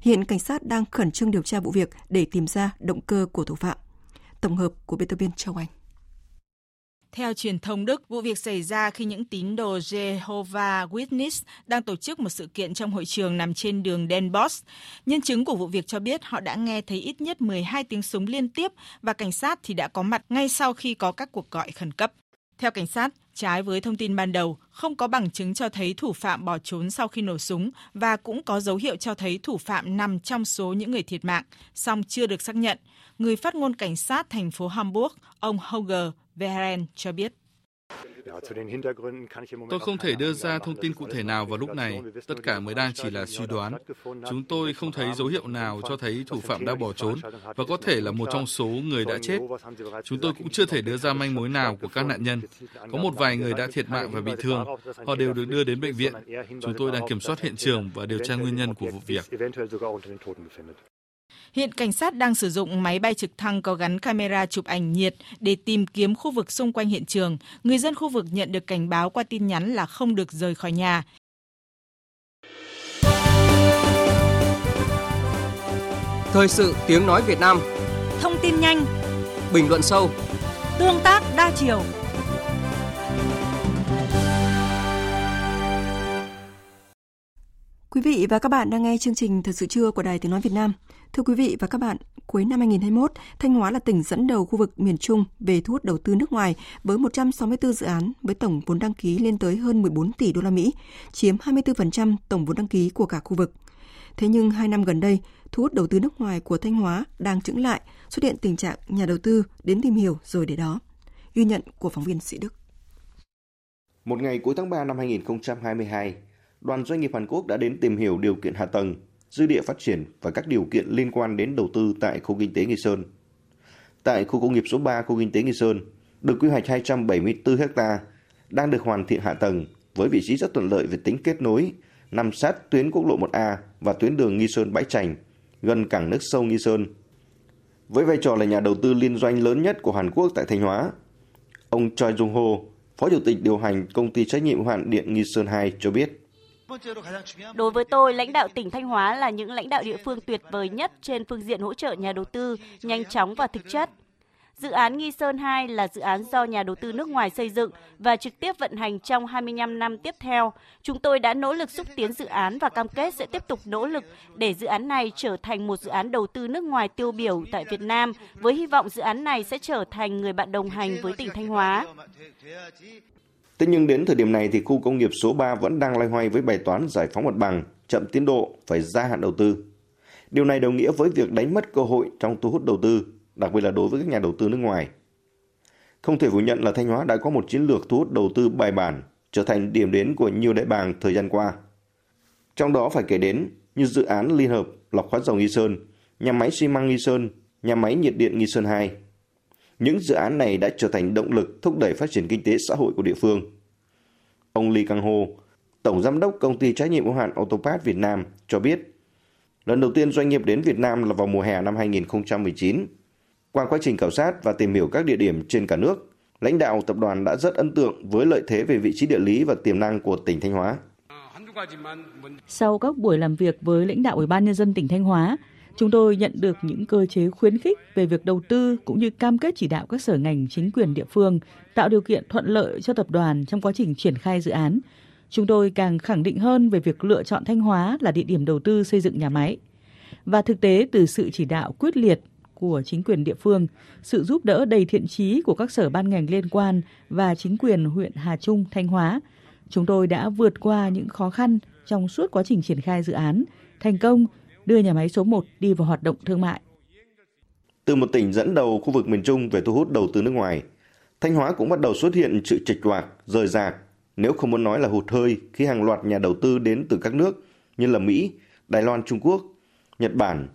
Hiện cảnh sát đang khẩn trương điều tra vụ việc để tìm ra động cơ của thủ phạm. Tổng hợp của biên tập viên Châu Anh. Theo truyền thông Đức, vụ việc xảy ra khi những tín đồ Jehovah Witness đang tổ chức một sự kiện trong hội trường nằm trên đường Den Bosch. Nhân chứng của vụ việc cho biết họ đã nghe thấy ít nhất 12 tiếng súng liên tiếp và cảnh sát thì đã có mặt ngay sau khi có các cuộc gọi khẩn cấp. Theo cảnh sát, trái với thông tin ban đầu, không có bằng chứng cho thấy thủ phạm bỏ trốn sau khi nổ súng và cũng có dấu hiệu cho thấy thủ phạm nằm trong số những người thiệt mạng, song chưa được xác nhận. Người phát ngôn cảnh sát thành phố Hamburg, ông Holger Veren cho biết. Tôi không thể đưa ra thông tin cụ thể nào vào lúc này, tất cả mới đang chỉ là suy đoán. Chúng tôi không thấy dấu hiệu nào cho thấy thủ phạm đã bỏ trốn và có thể là một trong số người đã chết. Chúng tôi cũng chưa thể đưa ra manh mối nào của các nạn nhân. Có một vài người đã thiệt mạng và bị thương. Họ đều được đưa đến bệnh viện. Chúng tôi đang kiểm soát hiện trường và điều tra nguyên nhân của vụ việc. Hiện cảnh sát đang sử dụng máy bay trực thăng có gắn camera chụp ảnh nhiệt để tìm kiếm khu vực xung quanh hiện trường. Người dân khu vực nhận được cảnh báo qua tin nhắn là không được rời khỏi nhà. Thời sự tiếng nói Việt Nam Thông tin nhanh Bình luận sâu Tương tác đa chiều Quý vị và các bạn đang nghe chương trình Thời sự trưa của Đài Tiếng Nói Việt Nam. Thưa quý vị và các bạn, cuối năm 2021, Thanh Hóa là tỉnh dẫn đầu khu vực miền Trung về thu hút đầu tư nước ngoài với 164 dự án với tổng vốn đăng ký lên tới hơn 14 tỷ đô la Mỹ, chiếm 24% tổng vốn đăng ký của cả khu vực. Thế nhưng hai năm gần đây, thu hút đầu tư nước ngoài của Thanh Hóa đang chững lại, xuất hiện tình trạng nhà đầu tư đến tìm hiểu rồi để đó. Ghi nhận của phóng viên Sĩ Đức. Một ngày cuối tháng 3 năm 2022, đoàn doanh nghiệp Hàn Quốc đã đến tìm hiểu điều kiện hạ tầng, dư địa phát triển và các điều kiện liên quan đến đầu tư tại khu kinh tế Nghi Sơn. Tại khu công nghiệp số 3 khu kinh tế Nghi Sơn, được quy hoạch 274 ha, đang được hoàn thiện hạ tầng với vị trí rất thuận lợi về tính kết nối, nằm sát tuyến quốc lộ 1A và tuyến đường Nghi Sơn Bãi Trành, gần cảng nước sâu Nghi Sơn. Với vai trò là nhà đầu tư liên doanh lớn nhất của Hàn Quốc tại Thanh Hóa, ông Choi Jung Ho, Phó Chủ tịch điều hành công ty trách nhiệm hạn điện Nghi Sơn 2 cho biết. Đối với tôi, lãnh đạo tỉnh Thanh Hóa là những lãnh đạo địa phương tuyệt vời nhất trên phương diện hỗ trợ nhà đầu tư nhanh chóng và thực chất. Dự án Nghi Sơn 2 là dự án do nhà đầu tư nước ngoài xây dựng và trực tiếp vận hành trong 25 năm tiếp theo. Chúng tôi đã nỗ lực xúc tiến dự án và cam kết sẽ tiếp tục nỗ lực để dự án này trở thành một dự án đầu tư nước ngoài tiêu biểu tại Việt Nam, với hy vọng dự án này sẽ trở thành người bạn đồng hành với tỉnh Thanh Hóa. Thế nhưng đến thời điểm này thì khu công nghiệp số 3 vẫn đang loay hoay với bài toán giải phóng mặt bằng, chậm tiến độ, phải gia hạn đầu tư. Điều này đồng nghĩa với việc đánh mất cơ hội trong thu hút đầu tư, đặc biệt là đối với các nhà đầu tư nước ngoài. Không thể phủ nhận là Thanh Hóa đã có một chiến lược thu hút đầu tư bài bản, trở thành điểm đến của nhiều đại bàng thời gian qua. Trong đó phải kể đến như dự án Liên hợp lọc hóa dầu Nghi Sơn, nhà máy xi măng Nghi Sơn, nhà máy nhiệt điện Nghi Sơn 2, những dự án này đã trở thành động lực thúc đẩy phát triển kinh tế xã hội của địa phương. Ông Lee Kang Ho, Tổng Giám đốc Công ty trách nhiệm hữu hạn Autopath Việt Nam cho biết, lần đầu tiên doanh nghiệp đến Việt Nam là vào mùa hè năm 2019. Qua quá trình khảo sát và tìm hiểu các địa điểm trên cả nước, lãnh đạo tập đoàn đã rất ấn tượng với lợi thế về vị trí địa lý và tiềm năng của tỉnh Thanh Hóa. Sau các buổi làm việc với lãnh đạo Ủy ban nhân dân tỉnh Thanh Hóa, Chúng tôi nhận được những cơ chế khuyến khích về việc đầu tư cũng như cam kết chỉ đạo các sở ngành chính quyền địa phương tạo điều kiện thuận lợi cho tập đoàn trong quá trình triển khai dự án. Chúng tôi càng khẳng định hơn về việc lựa chọn Thanh Hóa là địa điểm đầu tư xây dựng nhà máy. Và thực tế từ sự chỉ đạo quyết liệt của chính quyền địa phương, sự giúp đỡ đầy thiện chí của các sở ban ngành liên quan và chính quyền huyện Hà Trung, Thanh Hóa, chúng tôi đã vượt qua những khó khăn trong suốt quá trình triển khai dự án, thành công đưa nhà máy số 1 đi vào hoạt động thương mại. Từ một tỉnh dẫn đầu khu vực miền Trung về thu hút đầu tư nước ngoài, Thanh Hóa cũng bắt đầu xuất hiện sự trịch loạc, rời rạc, nếu không muốn nói là hụt hơi khi hàng loạt nhà đầu tư đến từ các nước như là Mỹ, Đài Loan, Trung Quốc, Nhật Bản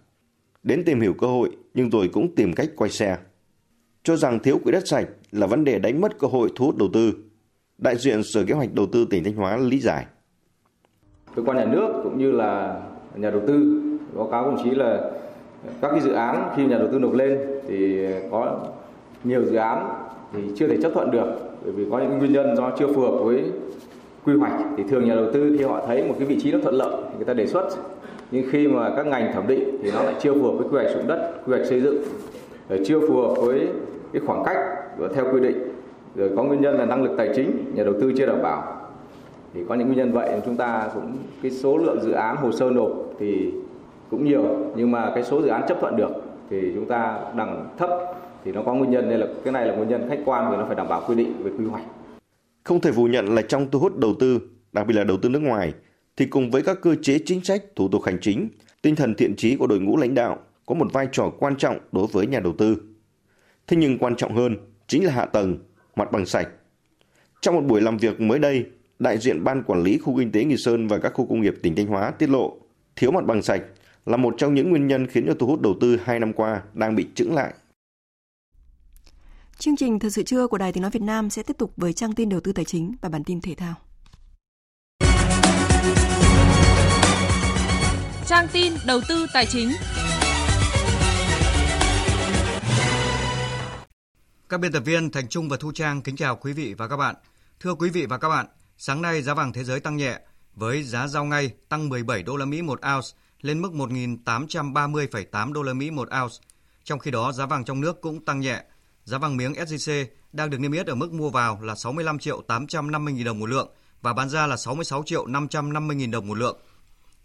đến tìm hiểu cơ hội nhưng rồi cũng tìm cách quay xe. Cho rằng thiếu quỹ đất sạch là vấn đề đánh mất cơ hội thu hút đầu tư. Đại diện Sở Kế hoạch Đầu tư tỉnh Thanh Hóa lý giải. Cơ quan nhà nước cũng như là nhà đầu tư báo cáo đồng chí là các cái dự án khi nhà đầu tư nộp lên thì có nhiều dự án thì chưa thể chấp thuận được, bởi vì có những nguyên nhân do chưa phù hợp với quy hoạch. Thì thường nhà đầu tư khi họ thấy một cái vị trí nó thuận lợi thì người ta đề xuất. Nhưng khi mà các ngành thẩm định thì nó lại chưa phù hợp với quy hoạch sử dụng đất, quy hoạch xây dựng chưa phù hợp với cái khoảng cách theo quy định, rồi có nguyên nhân là năng lực tài chính nhà đầu tư chưa đảm bảo. Thì có những nguyên nhân vậy chúng ta cũng, cái số lượng dự án hồ sơ nộp thì cũng nhiều nhưng mà cái số dự án chấp thuận được thì chúng ta đang thấp thì nó có nguyên nhân nên là cái này là nguyên nhân khách quan vì nó phải đảm bảo quy định về quy hoạch. Không thể phủ nhận là trong thu hút đầu tư, đặc biệt là đầu tư nước ngoài, thì cùng với các cơ chế chính sách, thủ tục hành chính, tinh thần thiện trí của đội ngũ lãnh đạo có một vai trò quan trọng đối với nhà đầu tư. Thế nhưng quan trọng hơn chính là hạ tầng, mặt bằng sạch. Trong một buổi làm việc mới đây, đại diện Ban Quản lý Khu Kinh tế Nghi Sơn và các khu công nghiệp tỉnh Thanh Hóa tiết lộ thiếu mặt bằng sạch là một trong những nguyên nhân khiến cho thu hút đầu tư hai năm qua đang bị chững lại. Chương trình Thời sự trưa của Đài Tiếng Nói Việt Nam sẽ tiếp tục với trang tin đầu tư tài chính và bản tin thể thao. Trang tin đầu tư tài chính Các biên tập viên Thành Trung và Thu Trang kính chào quý vị và các bạn. Thưa quý vị và các bạn, sáng nay giá vàng thế giới tăng nhẹ với giá giao ngay tăng 17 đô la Mỹ một ounce lên mức 1.830,8 đô la Mỹ một ounce. Trong khi đó, giá vàng trong nước cũng tăng nhẹ. Giá vàng miếng SJC đang được niêm yết ở mức mua vào là 65 triệu 850 000 đồng một lượng và bán ra là 66 triệu 550 000 đồng một lượng.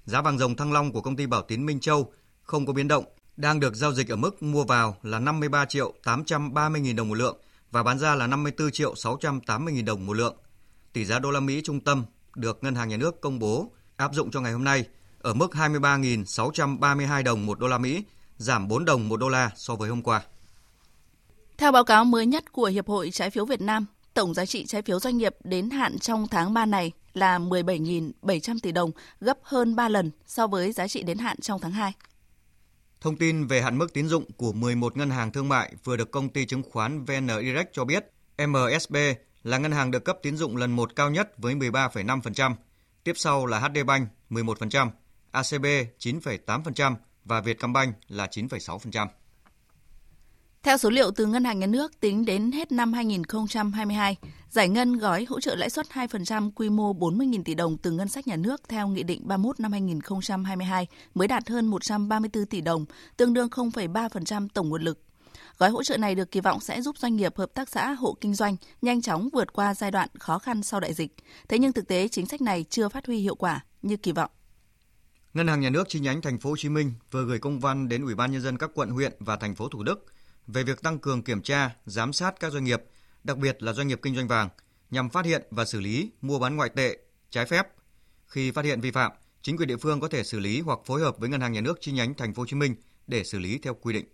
Giá vàng dòng thăng long của công ty Bảo Tín Minh Châu không có biến động, đang được giao dịch ở mức mua vào là 53 triệu 830 000 đồng một lượng và bán ra là 54 triệu 680 000 đồng một lượng. Tỷ giá đô la Mỹ trung tâm được Ngân hàng Nhà nước công bố áp dụng cho ngày hôm nay ở mức 23.632 đồng một đô la Mỹ, giảm 4 đồng một đô la so với hôm qua. Theo báo cáo mới nhất của Hiệp hội Trái phiếu Việt Nam, tổng giá trị trái phiếu doanh nghiệp đến hạn trong tháng 3 này là 17.700 tỷ đồng, gấp hơn 3 lần so với giá trị đến hạn trong tháng 2. Thông tin về hạn mức tín dụng của 11 ngân hàng thương mại vừa được công ty chứng khoán VN Direct cho biết, MSB là ngân hàng được cấp tín dụng lần một cao nhất với 13,5%, tiếp sau là HD Bank 11%, ACB 9,8% và Vietcombank là 9,6%. Theo số liệu từ Ngân hàng Nhà nước tính đến hết năm 2022, giải ngân gói hỗ trợ lãi suất 2% quy mô 40.000 tỷ đồng từ ngân sách nhà nước theo Nghị định 31 năm 2022 mới đạt hơn 134 tỷ đồng, tương đương 0,3% tổng nguồn lực. Gói hỗ trợ này được kỳ vọng sẽ giúp doanh nghiệp, hợp tác xã, hộ kinh doanh nhanh chóng vượt qua giai đoạn khó khăn sau đại dịch. Thế nhưng thực tế chính sách này chưa phát huy hiệu quả như kỳ vọng. Ngân hàng Nhà nước chi nhánh Thành phố Hồ Chí Minh vừa gửi công văn đến Ủy ban nhân dân các quận huyện và thành phố Thủ Đức về việc tăng cường kiểm tra, giám sát các doanh nghiệp, đặc biệt là doanh nghiệp kinh doanh vàng, nhằm phát hiện và xử lý mua bán ngoại tệ trái phép. Khi phát hiện vi phạm, chính quyền địa phương có thể xử lý hoặc phối hợp với ngân hàng nhà nước chi nhánh thành phố Hồ Chí Minh để xử lý theo quy định.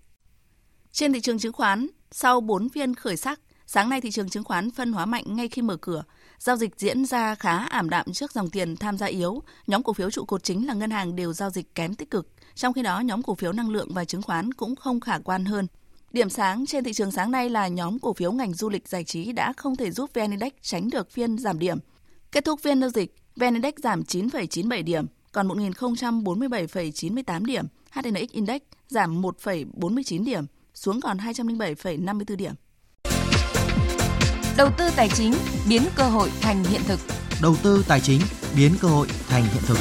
Trên thị trường chứng khoán, sau 4 phiên khởi sắc, sáng nay thị trường chứng khoán phân hóa mạnh ngay khi mở cửa. Giao dịch diễn ra khá ảm đạm trước dòng tiền tham gia yếu. Nhóm cổ phiếu trụ cột chính là ngân hàng đều giao dịch kém tích cực. Trong khi đó, nhóm cổ phiếu năng lượng và chứng khoán cũng không khả quan hơn. Điểm sáng trên thị trường sáng nay là nhóm cổ phiếu ngành du lịch giải trí đã không thể giúp VN Index tránh được phiên giảm điểm. Kết thúc phiên giao dịch, VN Index giảm 9,97 điểm, còn 1.047,98 điểm. HNX Index giảm 1,49 điểm, xuống còn 207,54 điểm. Đầu tư tài chính biến cơ hội thành hiện thực. Đầu tư tài chính biến cơ hội thành hiện thực.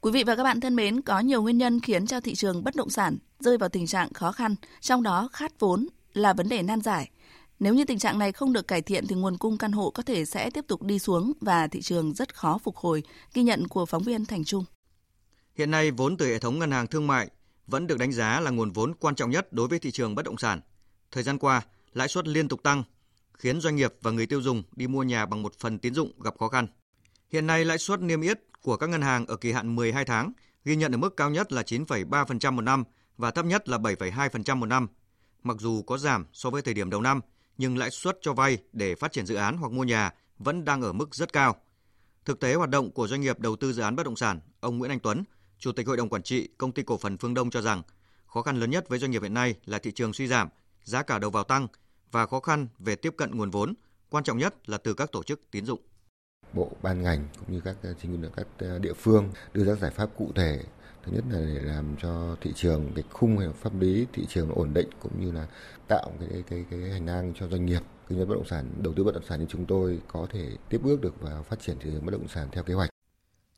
Quý vị và các bạn thân mến, có nhiều nguyên nhân khiến cho thị trường bất động sản rơi vào tình trạng khó khăn, trong đó khát vốn là vấn đề nan giải. Nếu như tình trạng này không được cải thiện thì nguồn cung căn hộ có thể sẽ tiếp tục đi xuống và thị trường rất khó phục hồi, ghi nhận của phóng viên Thành Trung. Hiện nay, vốn từ hệ thống ngân hàng thương mại vẫn được đánh giá là nguồn vốn quan trọng nhất đối với thị trường bất động sản. Thời gian qua, lãi suất liên tục tăng, khiến doanh nghiệp và người tiêu dùng đi mua nhà bằng một phần tín dụng gặp khó khăn. Hiện nay, lãi suất niêm yết của các ngân hàng ở kỳ hạn 12 tháng ghi nhận ở mức cao nhất là 9,3% một năm và thấp nhất là 7,2% một năm. Mặc dù có giảm so với thời điểm đầu năm, nhưng lãi suất cho vay để phát triển dự án hoặc mua nhà vẫn đang ở mức rất cao. Thực tế hoạt động của doanh nghiệp đầu tư dự án bất động sản, ông Nguyễn Anh Tuấn, Chủ tịch Hội đồng Quản trị Công ty Cổ phần Phương Đông cho rằng, khó khăn lớn nhất với doanh nghiệp hiện nay là thị trường suy giảm, giá cả đầu vào tăng và khó khăn về tiếp cận nguồn vốn, quan trọng nhất là từ các tổ chức tín dụng bộ ban ngành cũng như các ờ, chính quyền các ờ, địa phương đưa ra giải pháp cụ thể thứ nhất là để làm cho thị trường cái khung hay pháp lý thị trường ổn định cũng như là tạo cái cái cái hành lang cho doanh nghiệp kinh doanh bất động sản đầu tư bất động sản như chúng tôi có thể tiếp bước được và phát triển thị trường bất động sản theo kế hoạch.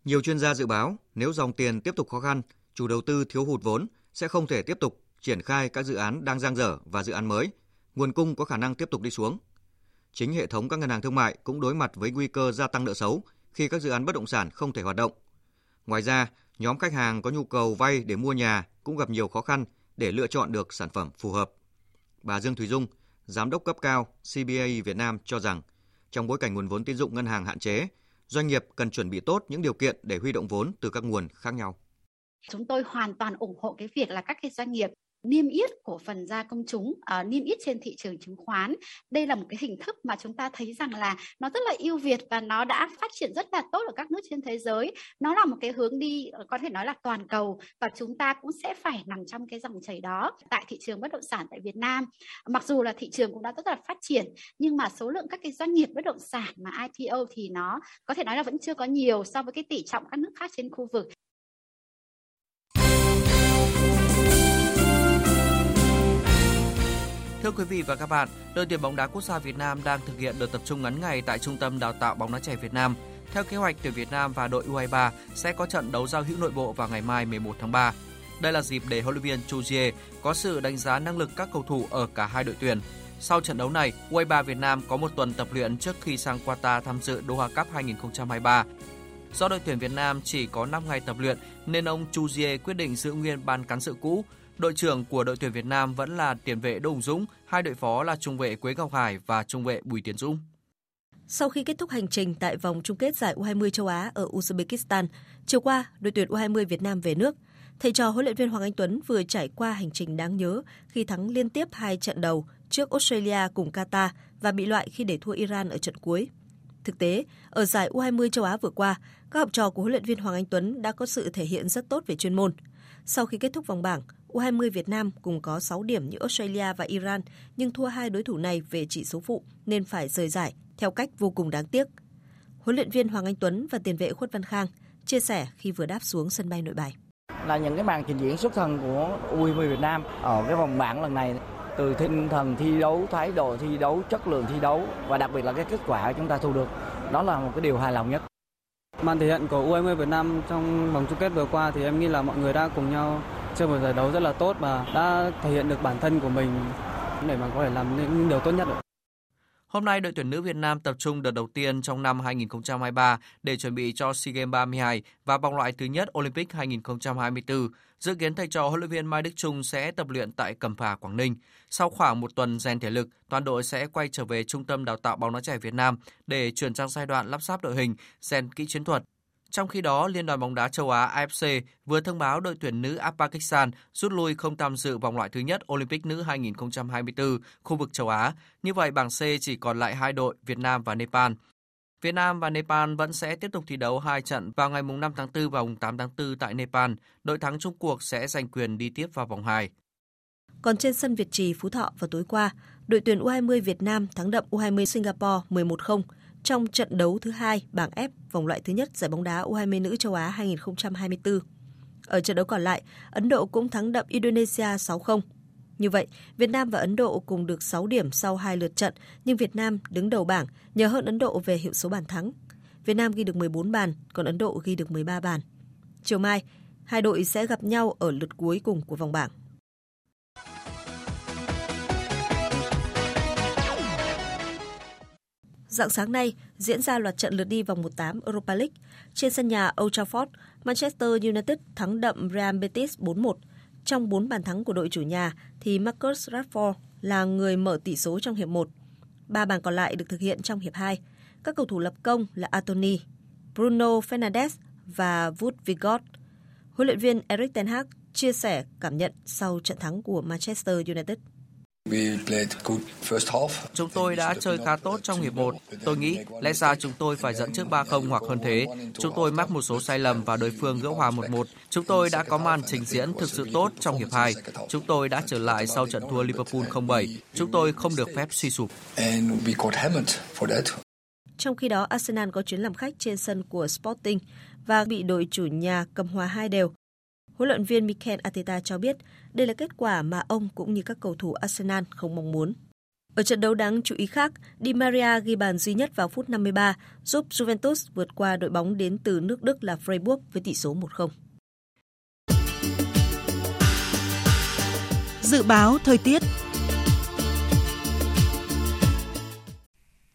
Nhiều chuyên gia dự báo nếu dòng tiền tiếp tục khó khăn, chủ đầu tư thiếu hụt vốn sẽ không thể tiếp tục triển khai các dự án đang dang dở và dự án mới, nguồn cung có khả năng tiếp tục đi xuống chính hệ thống các ngân hàng thương mại cũng đối mặt với nguy cơ gia tăng nợ xấu khi các dự án bất động sản không thể hoạt động. Ngoài ra, nhóm khách hàng có nhu cầu vay để mua nhà cũng gặp nhiều khó khăn để lựa chọn được sản phẩm phù hợp. Bà Dương Thùy Dung, giám đốc cấp cao CBA Việt Nam cho rằng, trong bối cảnh nguồn vốn tín dụng ngân hàng hạn chế, doanh nghiệp cần chuẩn bị tốt những điều kiện để huy động vốn từ các nguồn khác nhau. Chúng tôi hoàn toàn ủng hộ cái việc là các cái doanh nghiệp niêm yết cổ phần ra công chúng uh, niêm yết trên thị trường chứng khoán. Đây là một cái hình thức mà chúng ta thấy rằng là nó rất là ưu việt và nó đã phát triển rất là tốt ở các nước trên thế giới. Nó là một cái hướng đi ờ, có thể nói là toàn cầu và chúng ta cũng sẽ phải nằm trong cái dòng chảy đó tại thị trường bất động sản tại Việt Nam. Mặc dù là thị trường cũng đã rất là phát triển nhưng mà số lượng các cái doanh nghiệp bất động sản mà IPO thì nó có thể nói là vẫn chưa có nhiều so với cái tỷ trọng các nước khác trên khu vực. Thưa quý vị và các bạn, đội tuyển bóng đá quốc gia Việt Nam đang thực hiện đợt tập trung ngắn ngày tại Trung tâm Đào tạo bóng đá trẻ Việt Nam. Theo kế hoạch, tuyển Việt Nam và đội U23 sẽ có trận đấu giao hữu nội bộ vào ngày mai 11 tháng 3. Đây là dịp để huấn luyện viên Chu Jie có sự đánh giá năng lực các cầu thủ ở cả hai đội tuyển. Sau trận đấu này, U23 Việt Nam có một tuần tập luyện trước khi sang Qatar tham dự Doha Cup 2023. Do đội tuyển Việt Nam chỉ có 5 ngày tập luyện nên ông Chu Jie quyết định giữ nguyên ban cán sự cũ Đội trưởng của đội tuyển Việt Nam vẫn là tiền vệ Đỗ Hùng Dũng, hai đội phó là trung vệ Quế Ngọc Hải và trung vệ Bùi Tiến Dũng. Sau khi kết thúc hành trình tại vòng chung kết giải U20 châu Á ở Uzbekistan, chiều qua, đội tuyển U20 Việt Nam về nước. Thầy trò huấn luyện viên Hoàng Anh Tuấn vừa trải qua hành trình đáng nhớ khi thắng liên tiếp hai trận đầu trước Australia cùng Qatar và bị loại khi để thua Iran ở trận cuối. Thực tế, ở giải U20 châu Á vừa qua, các học trò của huấn luyện viên Hoàng Anh Tuấn đã có sự thể hiện rất tốt về chuyên môn. Sau khi kết thúc vòng bảng, U20 Việt Nam cùng có 6 điểm như Australia và Iran, nhưng thua hai đối thủ này về chỉ số phụ nên phải rời giải theo cách vô cùng đáng tiếc. Huấn luyện viên Hoàng Anh Tuấn và tiền vệ Khuất Văn Khang chia sẻ khi vừa đáp xuống sân bay Nội Bài. Là những cái màn trình diễn xuất thần của U20 Việt Nam ở cái vòng bảng lần này từ tinh thần thi đấu, thái độ thi đấu, chất lượng thi đấu và đặc biệt là cái kết quả chúng ta thu được. Đó là một cái điều hài lòng nhất. Màn thể hiện của U20 Việt Nam trong vòng chung kết vừa qua thì em nghĩ là mọi người đã cùng nhau chơi một giải đấu rất là tốt và đã thể hiện được bản thân của mình để mà có thể làm những điều tốt nhất. Hôm nay, đội tuyển nữ Việt Nam tập trung đợt đầu tiên trong năm 2023 để chuẩn bị cho SEA Games 32 và vòng loại thứ nhất Olympic 2024. Dự kiến thầy trò huấn luyện viên Mai Đức Trung sẽ tập luyện tại Cẩm Phả, Quảng Ninh. Sau khoảng một tuần rèn thể lực, toàn đội sẽ quay trở về Trung tâm Đào tạo bóng đá trẻ Việt Nam để chuyển sang giai đoạn lắp ráp đội hình, rèn kỹ chiến thuật. Trong khi đó, Liên đoàn bóng đá châu Á AFC vừa thông báo đội tuyển nữ Pakistan rút lui không tham dự vòng loại thứ nhất Olympic nữ 2024 khu vực châu Á. Như vậy, bảng C chỉ còn lại hai đội Việt Nam và Nepal. Việt Nam và Nepal vẫn sẽ tiếp tục thi đấu hai trận vào ngày 5 tháng 4 và 8 tháng 4 tại Nepal. Đội thắng chung cuộc sẽ giành quyền đi tiếp vào vòng 2. Còn trên sân Việt Trì Phú Thọ vào tối qua, đội tuyển U20 Việt Nam thắng đậm U20 Singapore 11-0 trong trận đấu thứ hai bảng F vòng loại thứ nhất giải bóng đá U20 nữ châu Á 2024. Ở trận đấu còn lại, Ấn Độ cũng thắng đậm Indonesia 6-0. Như vậy, Việt Nam và Ấn Độ cùng được 6 điểm sau hai lượt trận, nhưng Việt Nam đứng đầu bảng nhờ hơn Ấn Độ về hiệu số bàn thắng. Việt Nam ghi được 14 bàn, còn Ấn Độ ghi được 13 bàn. Chiều mai, hai đội sẽ gặp nhau ở lượt cuối cùng của vòng bảng. Dạng sáng nay diễn ra loạt trận lượt đi vòng 1/8 Europa League. Trên sân nhà Old Trafford, Manchester United thắng đậm Real Betis 4-1. Trong 4 bàn thắng của đội chủ nhà thì Marcus Rashford là người mở tỷ số trong hiệp 1. Ba bàn còn lại được thực hiện trong hiệp 2. Các cầu thủ lập công là Anthony, Bruno Fernandes và Wood Vigot. Huấn luyện viên Eric Ten Hag chia sẻ cảm nhận sau trận thắng của Manchester United. Chúng tôi đã chơi khá tốt trong hiệp 1. Tôi nghĩ lẽ ra chúng tôi phải dẫn trước 3-0 hoặc hơn thế. Chúng tôi mắc một số sai lầm và đối phương gỡ hòa 1-1. Chúng tôi đã có màn trình diễn thực sự tốt trong hiệp 2. Chúng tôi đã trở lại sau trận thua Liverpool 0-7. Chúng tôi không được phép suy sụp. Trong khi đó, Arsenal có chuyến làm khách trên sân của Sporting và bị đội chủ nhà cầm hòa hai đều. Huấn luyện viên Mikel Arteta cho biết đây là kết quả mà ông cũng như các cầu thủ Arsenal không mong muốn. Ở trận đấu đáng chú ý khác, Di Maria ghi bàn duy nhất vào phút 53, giúp Juventus vượt qua đội bóng đến từ nước Đức là Freiburg với tỷ số 1-0. Dự báo thời tiết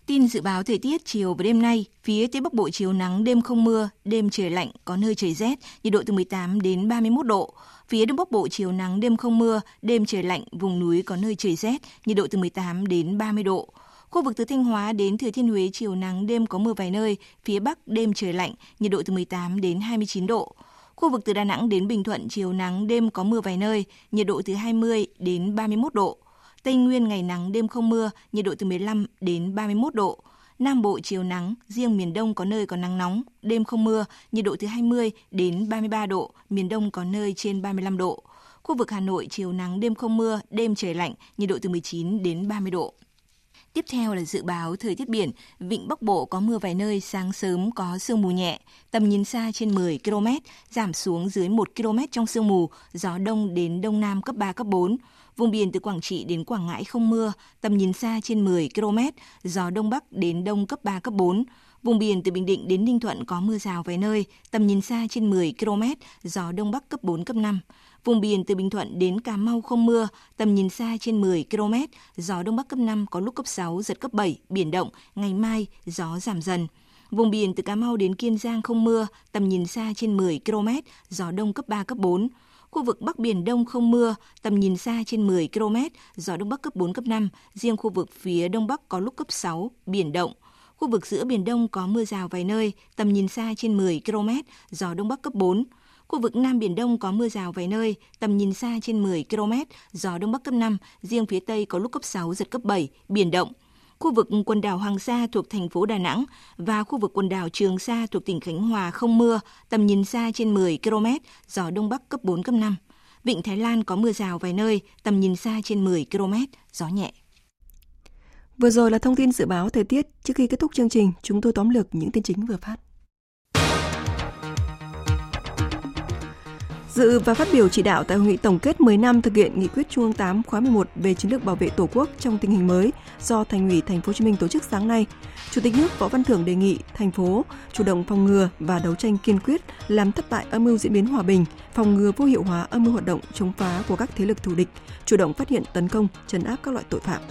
Tin dự báo thời tiết chiều và đêm nay, phía Tây Bắc Bộ chiều nắng, đêm không mưa, đêm trời lạnh, có nơi trời rét, nhiệt độ từ 18 đến 31 độ. Phía Đông Bắc Bộ chiều nắng, đêm không mưa, đêm trời lạnh, vùng núi có nơi trời rét, nhiệt độ từ 18 đến 30 độ. Khu vực từ Thanh Hóa đến Thừa Thiên Huế chiều nắng, đêm có mưa vài nơi, phía Bắc đêm trời lạnh, nhiệt độ từ 18 đến 29 độ. Khu vực từ Đà Nẵng đến Bình Thuận chiều nắng, đêm có mưa vài nơi, nhiệt độ từ 20 đến 31 độ. Tây Nguyên ngày nắng đêm không mưa, nhiệt độ từ 15 đến 31 độ. Nam Bộ chiều nắng, riêng miền Đông có nơi có nắng nóng, đêm không mưa, nhiệt độ từ 20 đến 33 độ, miền Đông có nơi trên 35 độ. Khu vực Hà Nội chiều nắng đêm không mưa, đêm trời lạnh, nhiệt độ từ 19 đến 30 độ. Tiếp theo là dự báo thời tiết biển, vịnh Bắc Bộ có mưa vài nơi, sáng sớm có sương mù nhẹ, tầm nhìn xa trên 10 km, giảm xuống dưới 1 km trong sương mù, gió đông đến đông nam cấp 3, cấp 4. Vùng biển từ Quảng Trị đến Quảng Ngãi không mưa, tầm nhìn xa trên 10 km, gió đông bắc đến đông cấp 3, cấp 4. Vùng biển từ Bình Định đến Ninh Thuận có mưa rào vài nơi, tầm nhìn xa trên 10 km, gió đông bắc cấp 4, cấp 5. Vùng biển từ Bình Thuận đến Cà Mau không mưa, tầm nhìn xa trên 10 km, gió đông bắc cấp 5 có lúc cấp 6, giật cấp 7, biển động, ngày mai gió giảm dần. Vùng biển từ Cà Mau đến Kiên Giang không mưa, tầm nhìn xa trên 10 km, gió đông cấp 3, cấp 4. Khu vực Bắc Biển Đông không mưa, tầm nhìn xa trên 10 km, gió Đông Bắc cấp 4, cấp 5. Riêng khu vực phía Đông Bắc có lúc cấp 6, biển động. Khu vực giữa Biển Đông có mưa rào vài nơi, tầm nhìn xa trên 10 km, gió Đông Bắc cấp 4. Khu vực Nam Biển Đông có mưa rào vài nơi, tầm nhìn xa trên 10 km, gió Đông Bắc cấp 5, riêng phía Tây có lúc cấp 6, giật cấp 7, biển động. Khu vực quần đảo Hoàng Sa thuộc thành phố Đà Nẵng và khu vực quần đảo Trường Sa thuộc tỉnh Khánh Hòa không mưa, tầm nhìn xa trên 10 km, gió Đông Bắc cấp 4, cấp 5. Vịnh Thái Lan có mưa rào vài nơi, tầm nhìn xa trên 10 km, gió nhẹ. Vừa rồi là thông tin dự báo thời tiết. Trước khi kết thúc chương trình, chúng tôi tóm lược những tin chính vừa phát. Dự và phát biểu chỉ đạo tại hội nghị tổng kết 10 năm thực hiện nghị quyết Trung ương 8 khóa 11 về chiến lược bảo vệ Tổ quốc trong tình hình mới do Thành ủy Thành phố Hồ Chí Minh tổ chức sáng nay, Chủ tịch nước Võ Văn Thưởng đề nghị thành phố chủ động phòng ngừa và đấu tranh kiên quyết làm thất bại âm mưu diễn biến hòa bình, phòng ngừa vô hiệu hóa âm mưu hoạt động chống phá của các thế lực thù địch, chủ động phát hiện tấn công, trấn áp các loại tội phạm.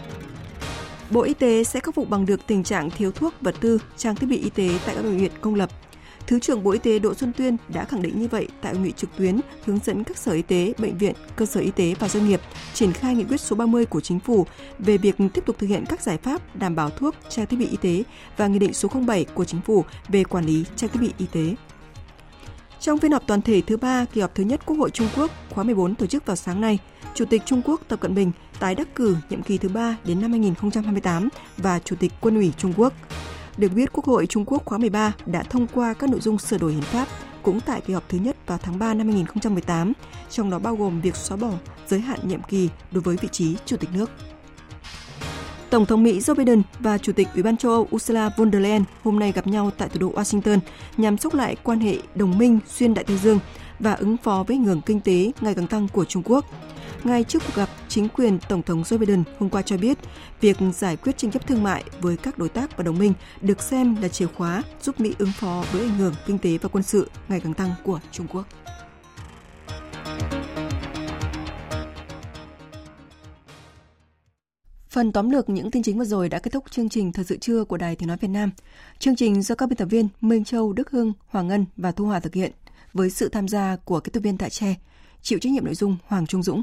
Bộ Y tế sẽ khắc phục bằng được tình trạng thiếu thuốc, vật tư, trang thiết bị y tế tại các bệnh viện công lập. Thứ trưởng Bộ Y tế Đỗ Xuân Tuyên đã khẳng định như vậy tại hội nghị trực tuyến hướng dẫn các sở y tế, bệnh viện, cơ sở y tế và doanh nghiệp triển khai nghị quyết số 30 của chính phủ về việc tiếp tục thực hiện các giải pháp đảm bảo thuốc, trang thiết bị y tế và nghị định số 07 của chính phủ về quản lý trang thiết bị y tế. Trong phiên họp toàn thể thứ ba kỳ họp thứ nhất Quốc hội Trung Quốc khóa 14 tổ chức vào sáng nay, Chủ tịch Trung Quốc Tập Cận Bình tái đắc cử nhiệm kỳ thứ ba đến năm 2028 và Chủ tịch Quân ủy Trung Quốc. Được biết, Quốc hội Trung Quốc khóa 13 đã thông qua các nội dung sửa đổi hiến pháp cũng tại kỳ họp thứ nhất vào tháng 3 năm 2018, trong đó bao gồm việc xóa bỏ giới hạn nhiệm kỳ đối với vị trí Chủ tịch nước. Tổng thống Mỹ Joe Biden và Chủ tịch Ủy ban châu Âu Ursula von der Leyen hôm nay gặp nhau tại thủ đô Washington nhằm xúc lại quan hệ đồng minh xuyên Đại Tây Dương và ứng phó với ngưỡng kinh tế ngày càng tăng của Trung Quốc. Ngay trước cuộc gặp, chính quyền Tổng thống Joe Biden hôm qua cho biết việc giải quyết tranh chấp thương mại với các đối tác và đồng minh được xem là chìa khóa giúp Mỹ ứng phó với ảnh hưởng kinh tế và quân sự ngày càng tăng của Trung Quốc. Phần tóm lược những tin chính vừa rồi đã kết thúc chương trình Thời sự trưa của Đài Tiếng Nói Việt Nam. Chương trình do các biên tập viên Minh Châu, Đức Hưng, Hoàng Ngân và Thu Hòa thực hiện với sự tham gia của kết tập viên Tại Tre, chịu trách nhiệm nội dung Hoàng Trung Dũng.